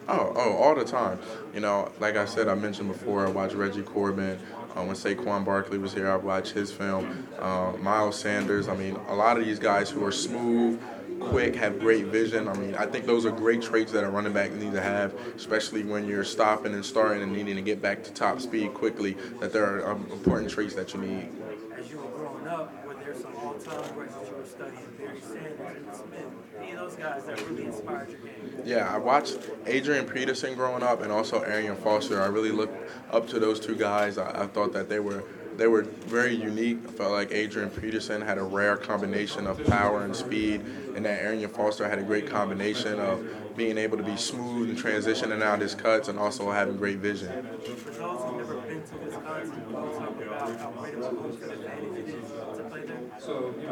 Oh, oh, all the time. You know, like I said, I mentioned before, I watched Reggie Corbin. Uh, when Saquon Barkley was here, I watched his film. Uh, Miles Sanders. I mean, a lot of these guys who are smooth, quick, have great vision. I mean, I think those are great traits that a running back needs to have, especially when you're stopping and starting and needing to get back to top speed quickly. That there are um, important traits that you need. As you were growing up, were some all-time greats that you were studying? Barry Sanders and Smith. Any of those guys that really inspired your game? Yeah, I watched Adrian Peterson growing up and also Arian Foster. I really looked up to those two guys. I, I thought that they were they were very unique. I felt like Adrian Peterson had a rare combination of power and speed, and that Arian Foster had a great combination of being able to be smooth and transitioning out his cuts and also having great vision. For those who've never been to Wisconsin, talk about how great of a advantage it is to play there?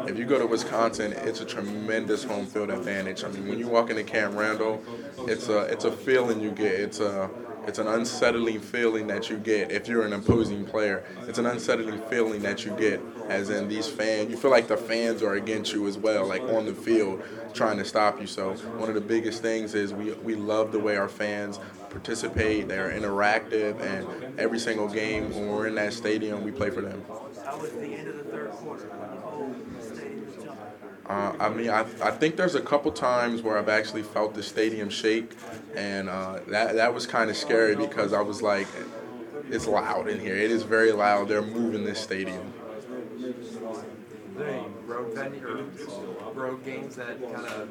If you go to Wisconsin, it's a tremendous home field advantage. I mean, when you walk into Camp Randall, it's a it's a feeling you get. It's a it's an unsettling feeling that you get if you're an opposing player. It's an unsettling feeling that you get, as in these fans. You feel like the fans are against you as well, like on the field, trying to stop you. So one of the biggest things is we we love the way our fans participate. They're interactive, and every single game when we're in that stadium, we play for them. How was the end of the third quarter when the whole stadium was jumping? Uh, I mean, I, I think there's a couple times where I've actually felt the stadium shake, and uh, that that was kind of scary because I was like, it's loud in here. It is very loud. They're moving this stadium. road venue or road games that kind of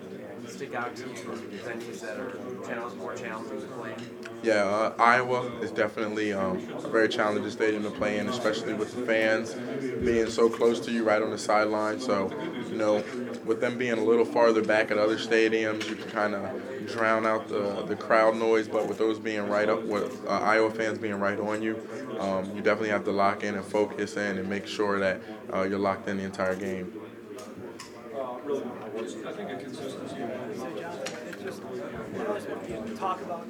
stick out to you, venues that are challenge, more challenging to play in? Yeah, uh, Iowa is definitely um, a very challenging stadium to play in, especially with the fans being so close to you right on the sideline. So, you know, with them being a little farther back at other stadiums, you can kind of drown out the, the crowd noise. But with those being right up, with uh, Iowa fans being right on you, um, you definitely have to lock in and focus in and make sure that uh, you're locked in the entire game. I think consistency. So, talk about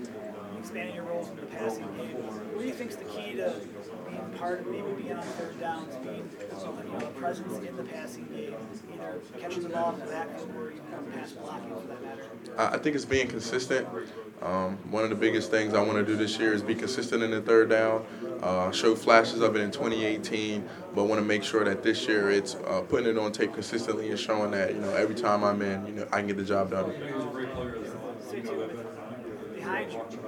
expanding your roles in the passing game. What do you think is the key to being part of maybe being on third being you know, presence in the passing game, either catching the ball in the backfield or even pass blocking for that matter? I I think it's being consistent. Um, one of the biggest things I want to do this year is be consistent in the third down. Uh, show flashes of it in 2018, but want to make sure that this year it's uh, putting it on tape consistently and showing that you know every time I'm in, you know I can get the job done. Say too, with the behind you.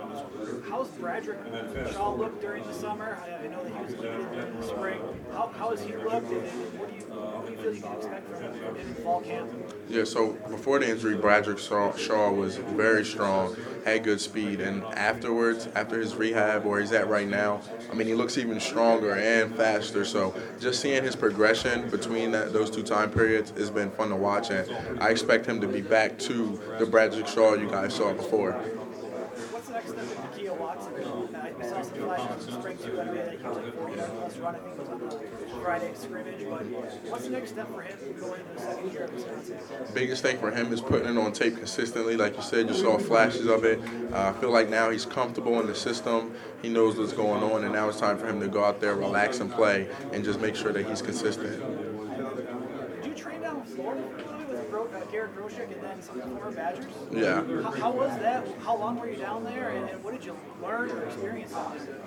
How's Bradrick Shaw look during the summer? I, I know that he was limited during the spring. How, how has he looked, and, and what do you what do you feel you can expect from him in fall camp? Yeah, so before the injury, Bradrick Shaw, Shaw was very strong, had good speed, and afterwards, after his rehab, where he's at right now, I mean, he looks even stronger and faster. So just seeing his progression between that, those two time periods has been fun to watch, and I expect him to be back to the Bradrick Shaw you guys saw before. What's the next step with Nakia Watson? I saw some flashes in spring too. I know that he was like 40 yard plus run. I think it was on the Friday scrimmage. But what's the next step for him going into the second year of Wisconsin? biggest thing for him is putting it on tape consistently. Like you said, you saw flashes of it. Uh, I feel like now he's comfortable in the system. He knows what's going on, and now it's time for him to go out there, relax, and play, and just make sure that he's consistent. Did you train down in Florida Garrett Groshek and then some of the former Badgers? Yeah. How, how was that? How long were you down there, and, and what did you learn or experience?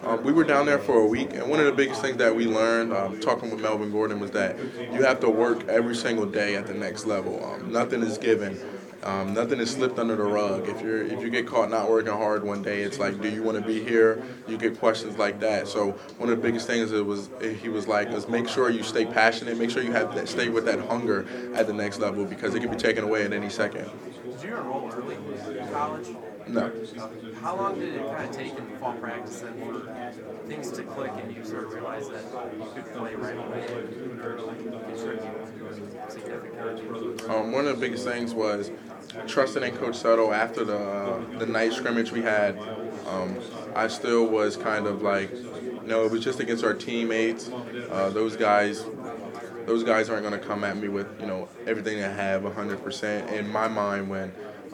Um, we were down there for a week, and one of the biggest things that we learned, um, talking with Melvin Gordon, was that you have to work every single day at the next level. Um, nothing is given. Um, nothing is slipped under the rug. If you're if you get caught not working hard one day, it's like, do you want to be here? You get questions like that. So one of the biggest things it was he was like is make sure you stay passionate, make sure you have that stay with that hunger at the next level because it can be taken away at any second. Did you enroll early in college? No. How long did it kind of take in fall practice then for things to click and you sort of realize that you could play right away and contribute? Um, one of the biggest things was trusting in Coach Settle after the uh, the night scrimmage we had. Um, I still was kind of like, no, it was just against our teammates. Uh, those guys, those guys aren't going to come at me with you know everything I have 100%. In my mind, when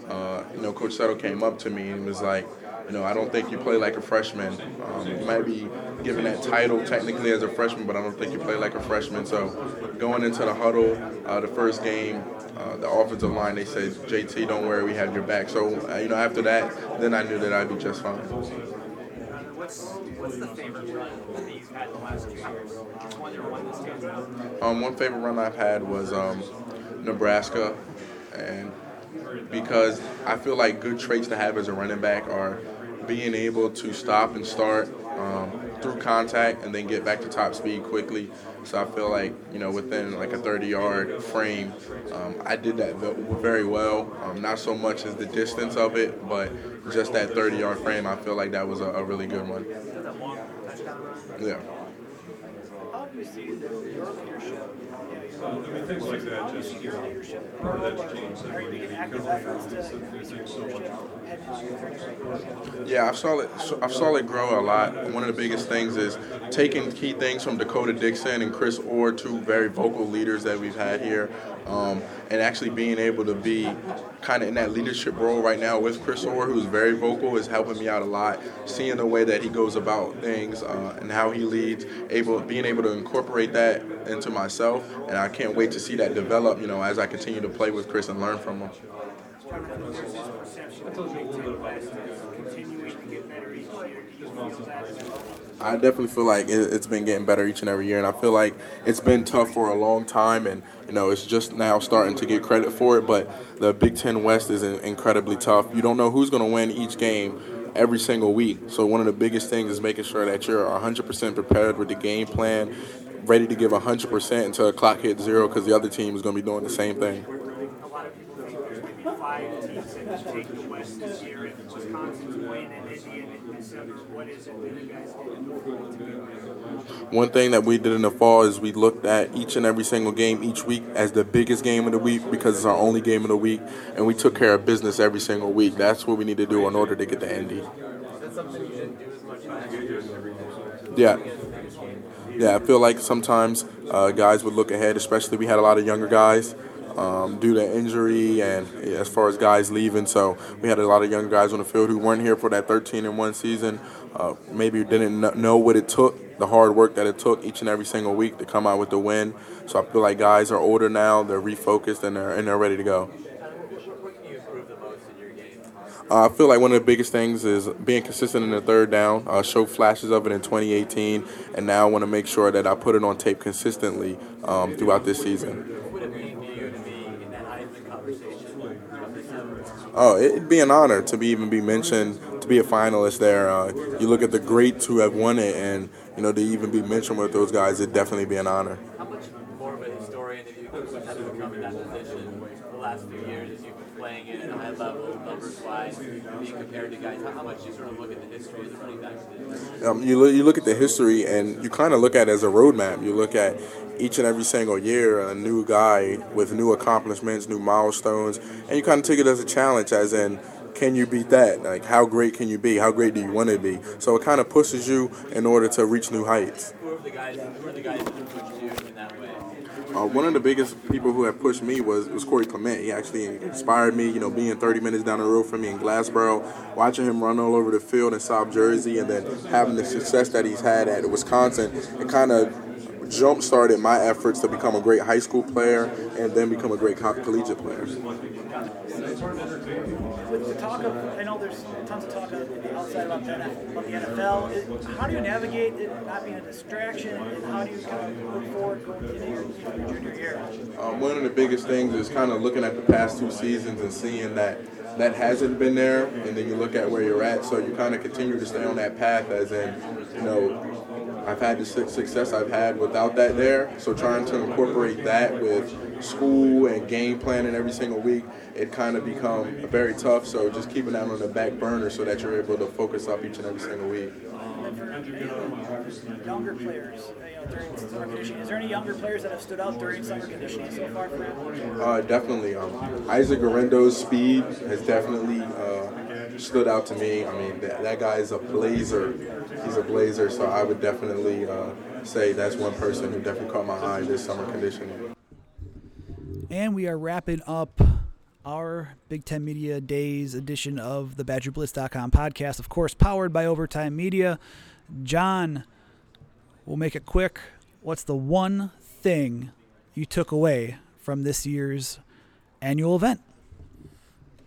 uh, you know Coach Settle came up to me and was like, you know, I don't think you play like a freshman. Um, you might be given that title technically as a freshman, but I don't think you play like a freshman. So going into the huddle, uh, the first game, uh, the offensive line, they said, JT, don't worry, we have your back. So, uh, you know, after that, then I knew that I'd be just fine. What's what's the favorite run that you've had the last two years? One one that stands out? Um, one favorite run I've had was um, Nebraska, and because I feel like good traits to have as a running back are being able to stop and start um, through contact and then get back to top speed quickly. So I feel like you know within like a 30-yard frame, um, I did that very well. Um, not so much as the distance of it, but just that 30-yard frame. I feel like that was a, a really good one. Yeah. See your leadership? Things like that, just you making active efforts to increase your leadership heading into your third year? Yeah, I've saw it. I've saw it grow a lot. One of the biggest things is taking key things from D'Cota Dixon and Chris Orr, two very vocal leaders that we've had here, um, and actually being able to be kind of in that leadership role right now with Chris Orr, who's very vocal, is helping me out a lot. Seeing the way that he goes about things uh, and how he leads, able being able to incorporate that into myself, and I can't wait to see that develop. You know, as I continue to play with Chris and learn from him. I definitely feel like it, it's been getting better each and every year, and I feel like it's been tough for a long time, and you know it's just now starting to get credit for it. But the Big Ten West is incredibly tough. You don't know who's going to win each game every single week. So one of the biggest things is making sure that you're 100% prepared with the game plan, ready to give 100% until the clock hits zero, because the other team is going to be doing the same thing. A lot of people think maybe five teams that take the West this year, and Wisconsin's playing in Indy in December. What is it that you guys did? One thing that we did in the fall is we looked at each and every single game each week as the biggest game of the week because it's our only game of the week, and we took care of business every single week. That's what we need to do in order to get the Indy. That's something you didn't do as much last year. Yeah. Yeah, I feel like sometimes uh, guys would look ahead, especially we had a lot of younger guys um, due to injury and as far as guys leaving. So we had a lot of younger guys on the field who weren't here for that 13 and 1 season. Uh, maybe didn't know what it took, the hard work that it took each and every single week to come out with the win. So I feel like guys are older now, they're refocused, and they're, and they're ready to go. What can you improve the most in your game? Uh, I feel like one of the biggest things is being consistent in the third down. Uh, show flashes of it in 2018, and now I want to make sure that I put it on tape consistently um, throughout this season. Oh, it'd be an honor to be even be mentioned to be a finalist there. Uh, you look at the greats who have won it, and you know to even be mentioned with those guys, it'd definitely be an honor. How much more of a historian have you become in that position the last few years playing it at a high level, numbers wise, being compared to guys? How, much do you sort of look at the history of the running backs? Um, you, look, you look at the history and you kind of look at it as a roadmap. You look at each and every single year a new guy with new accomplishments, new milestones, and you kind of take it as a challenge, as in, can you beat that? Like, how great can you be? How great do you want to be? So it kind of pushes you in order to reach new heights. Who are the guys? Who are the guys that have pushed you in that way? Uh, one of the biggest people who have pushed me was was Corey Clement. He actually inspired me. You know, being 30 minutes down the road from me in Glassboro, watching him run all over the field in South Jersey, and then having the success that he's had at Wisconsin, it kind of jump started my efforts to become a great high school player and then become a great co- collegiate player. With the talk of, I know there's tons of talk on the outside about the, NFL, about the NFL. Is, how do you navigate it not being a distraction, and how do you kind of move forward going into your, your junior year? Um, one of the biggest things is kind of looking at the past two seasons and seeing that that hasn't been there, and then you look at where you're at, so you kind of continue to stay on that path, as in, you know, I've had the success I've had without that there. So trying to incorporate that with school and game planning every single week, it kind of become very tough. So just keeping that on the back burner so that you're able to focus up each and every single week. Younger players, during summer conditioning. Is there any younger players that have stood out during summer conditioning so far for you? Uh, definitely. Um, Isaac Guerendo's speed has definitely uh, stood out to me. I mean, that, that guy is a blazer. He's a blazer, so I would definitely uh, say that's one person who definitely caught my eye this summer conditioning. And we are wrapping up our Big Ten Media Days edition of the BadgerBlitz.com podcast, of course, powered by Overtime Media. John, we'll make it quick. What's the one thing you took away from this year's annual event?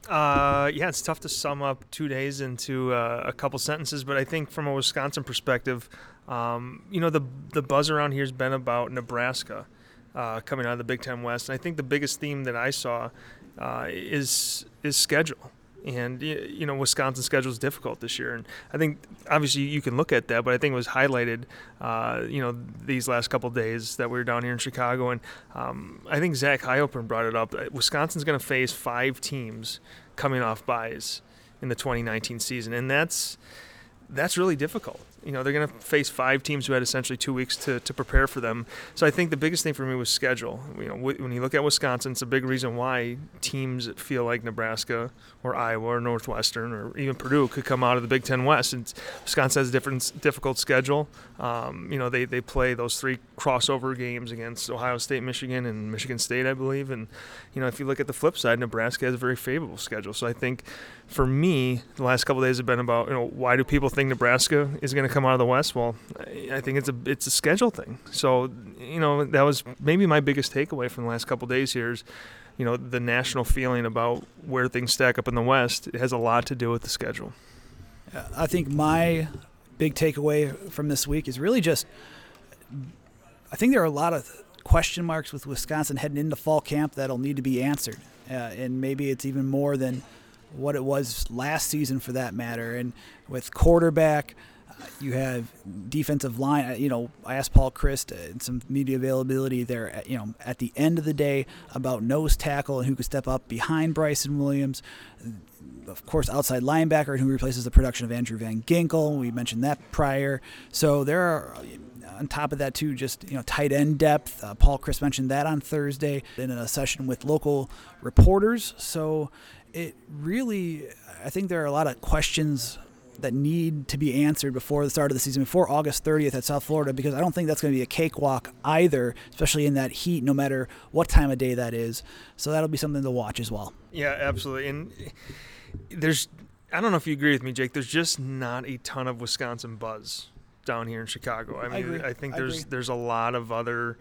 Uh, yeah, it's tough to sum up two days into uh, a couple sentences, but I think from a Wisconsin perspective, um, you know, the the buzz around here has been about Nebraska uh, coming out of the Big Ten West, and I think the biggest theme that I saw uh, is is schedule. And you know, Wisconsin's schedule is difficult this year, and I think obviously you can look at that, but I think it was highlighted, uh, you know, these last couple days that we were down here in Chicago, and um, I think Zach Heilprin brought it up. Wisconsin's going to face five teams coming off buys in the 2019 season, and that's that's really difficult. You know, they're going to face five teams who had essentially two weeks to, to prepare for them. So I think the biggest thing for me was schedule. You know, when you look at Wisconsin, it's a big reason why teams feel like Nebraska or Iowa or Northwestern or even Purdue could come out of the Big Ten West. And Wisconsin has a different difficult schedule. Um, you know, they, they play those three crossover games against Ohio State, Michigan, and Michigan State, I believe. And, you know, if you look at the flip side, Nebraska has a very favorable schedule. So I think for me, the last couple days have been about, you know, why do people think Nebraska is going to come out of the West? Well, I think it's a it's a schedule thing. So you know that was maybe my biggest takeaway from the last couple days here is, you know, the national feeling about where things stack up in the West. It has a lot to do with the schedule. I think my big takeaway from this week is really just I think there are a lot of question marks with Wisconsin heading into fall camp that'll need to be answered, uh, and maybe it's even more than what it was last season for that matter. And with quarterback, you have defensive line. Uh, you know, I asked Paul Chryst uh, and some media availability there. At, you know, at the end of the day, about nose tackle and who could step up behind Bryson Williams. Of course, outside linebacker and who replaces the production of Andrew Van Ginkel. We mentioned that prior. So there are on top of that too, just you know tight end depth. Uh, Paul Chryst mentioned that on Thursday in a session with local reporters. So it really, I think there are a lot of questions that need to be answered before the start of the season, before August 30th at South Florida, because I don't think that's going to be a cakewalk either, especially in that heat, no matter what time of day that is. So that'll be something to watch as well. Yeah, absolutely. And eh, there's, I don't know if you agree with me, Jake. There's just not a ton of Wisconsin buzz down here in Chicago. I mean, I, I think there's there's a lot of other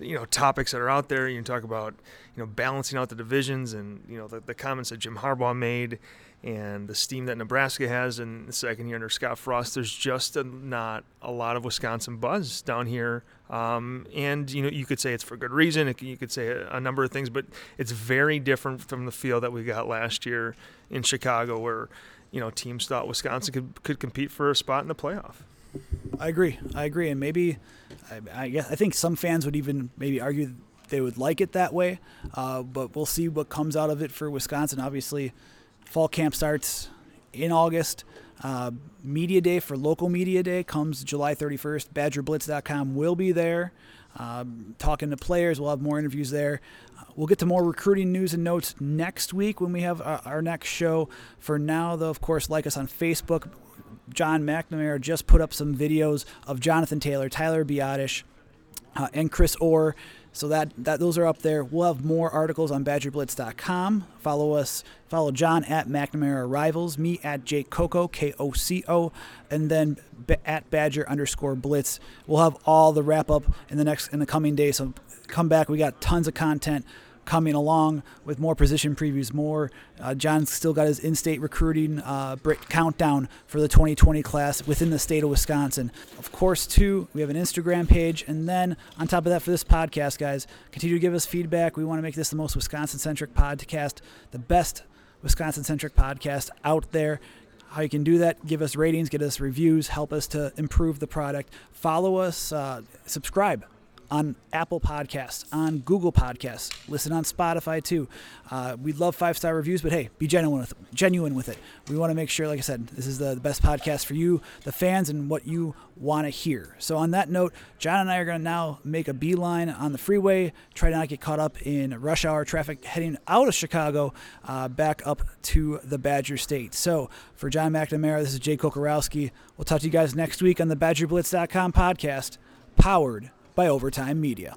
you know topics that are out there. You can talk about you know balancing out the divisions and you know the, the comments that Jim Harbaugh made and the steam that Nebraska has in the second year under Scott Frost. There's just a, not a lot of Wisconsin buzz down here, um, and you know you could say it's for good reason. It, you could say a, a, number of things, but it's very different from the feel that we got last year in Chicago, where you know teams thought Wisconsin could could compete for a spot in the playoff. I agree. I agree, and maybe I, I guess I think some fans would even maybe argue they would like it that way. Uh, but we'll see what comes out of it for Wisconsin. Obviously, fall camp starts in August. Uh, media day for local media day comes July 31st. BadgerBlitz.com will be there. Um, talking to players, we'll have more interviews there. Uh, we'll get to more recruiting news and notes next week when we have our, our next show. For now, though, of course, like us on Facebook. John McNamara just put up some videos of Jonathan Taylor, Tyler Biadasz, uh, and Chris Orr. So that, that those are up there. We'll have more articles on BadgerBlitz.com. Follow us. Follow John at McNamara Rivals, me at Jake Coco K O C O, and then at Badger underscore Blitz. We'll have all the wrap up in the next in the coming days. So come back. We got tons of content coming along with more position previews. More, uh, John's still got his in-state recruiting uh, countdown for the 2020 class within the state of Wisconsin. Of course, too, we have an Instagram page, and then on top of that, for this podcast, guys, continue to give us feedback. We want to make this the most Wisconsin-centric podcast, the best Wisconsin-centric podcast out there. How you can do that, give us ratings, get us reviews, help us to improve the product. Follow us, uh, subscribe on Apple Podcasts, on Google Podcasts, listen on Spotify too. Uh, we love five star reviews, but hey, be genuine with genuine with it. We want to make sure, like I said, this is the, the best podcast for you, the fans, and what you want to hear. So on that note, John and I are going to now make a beeline on the freeway, try to not get caught up in rush hour traffic heading out of Chicago, uh, back up to the Badger State. So for John McNamara, this is Jay Kocorowski. We'll talk to you guys next week on the BadgerBlitz.com podcast, powered by Overtime Media.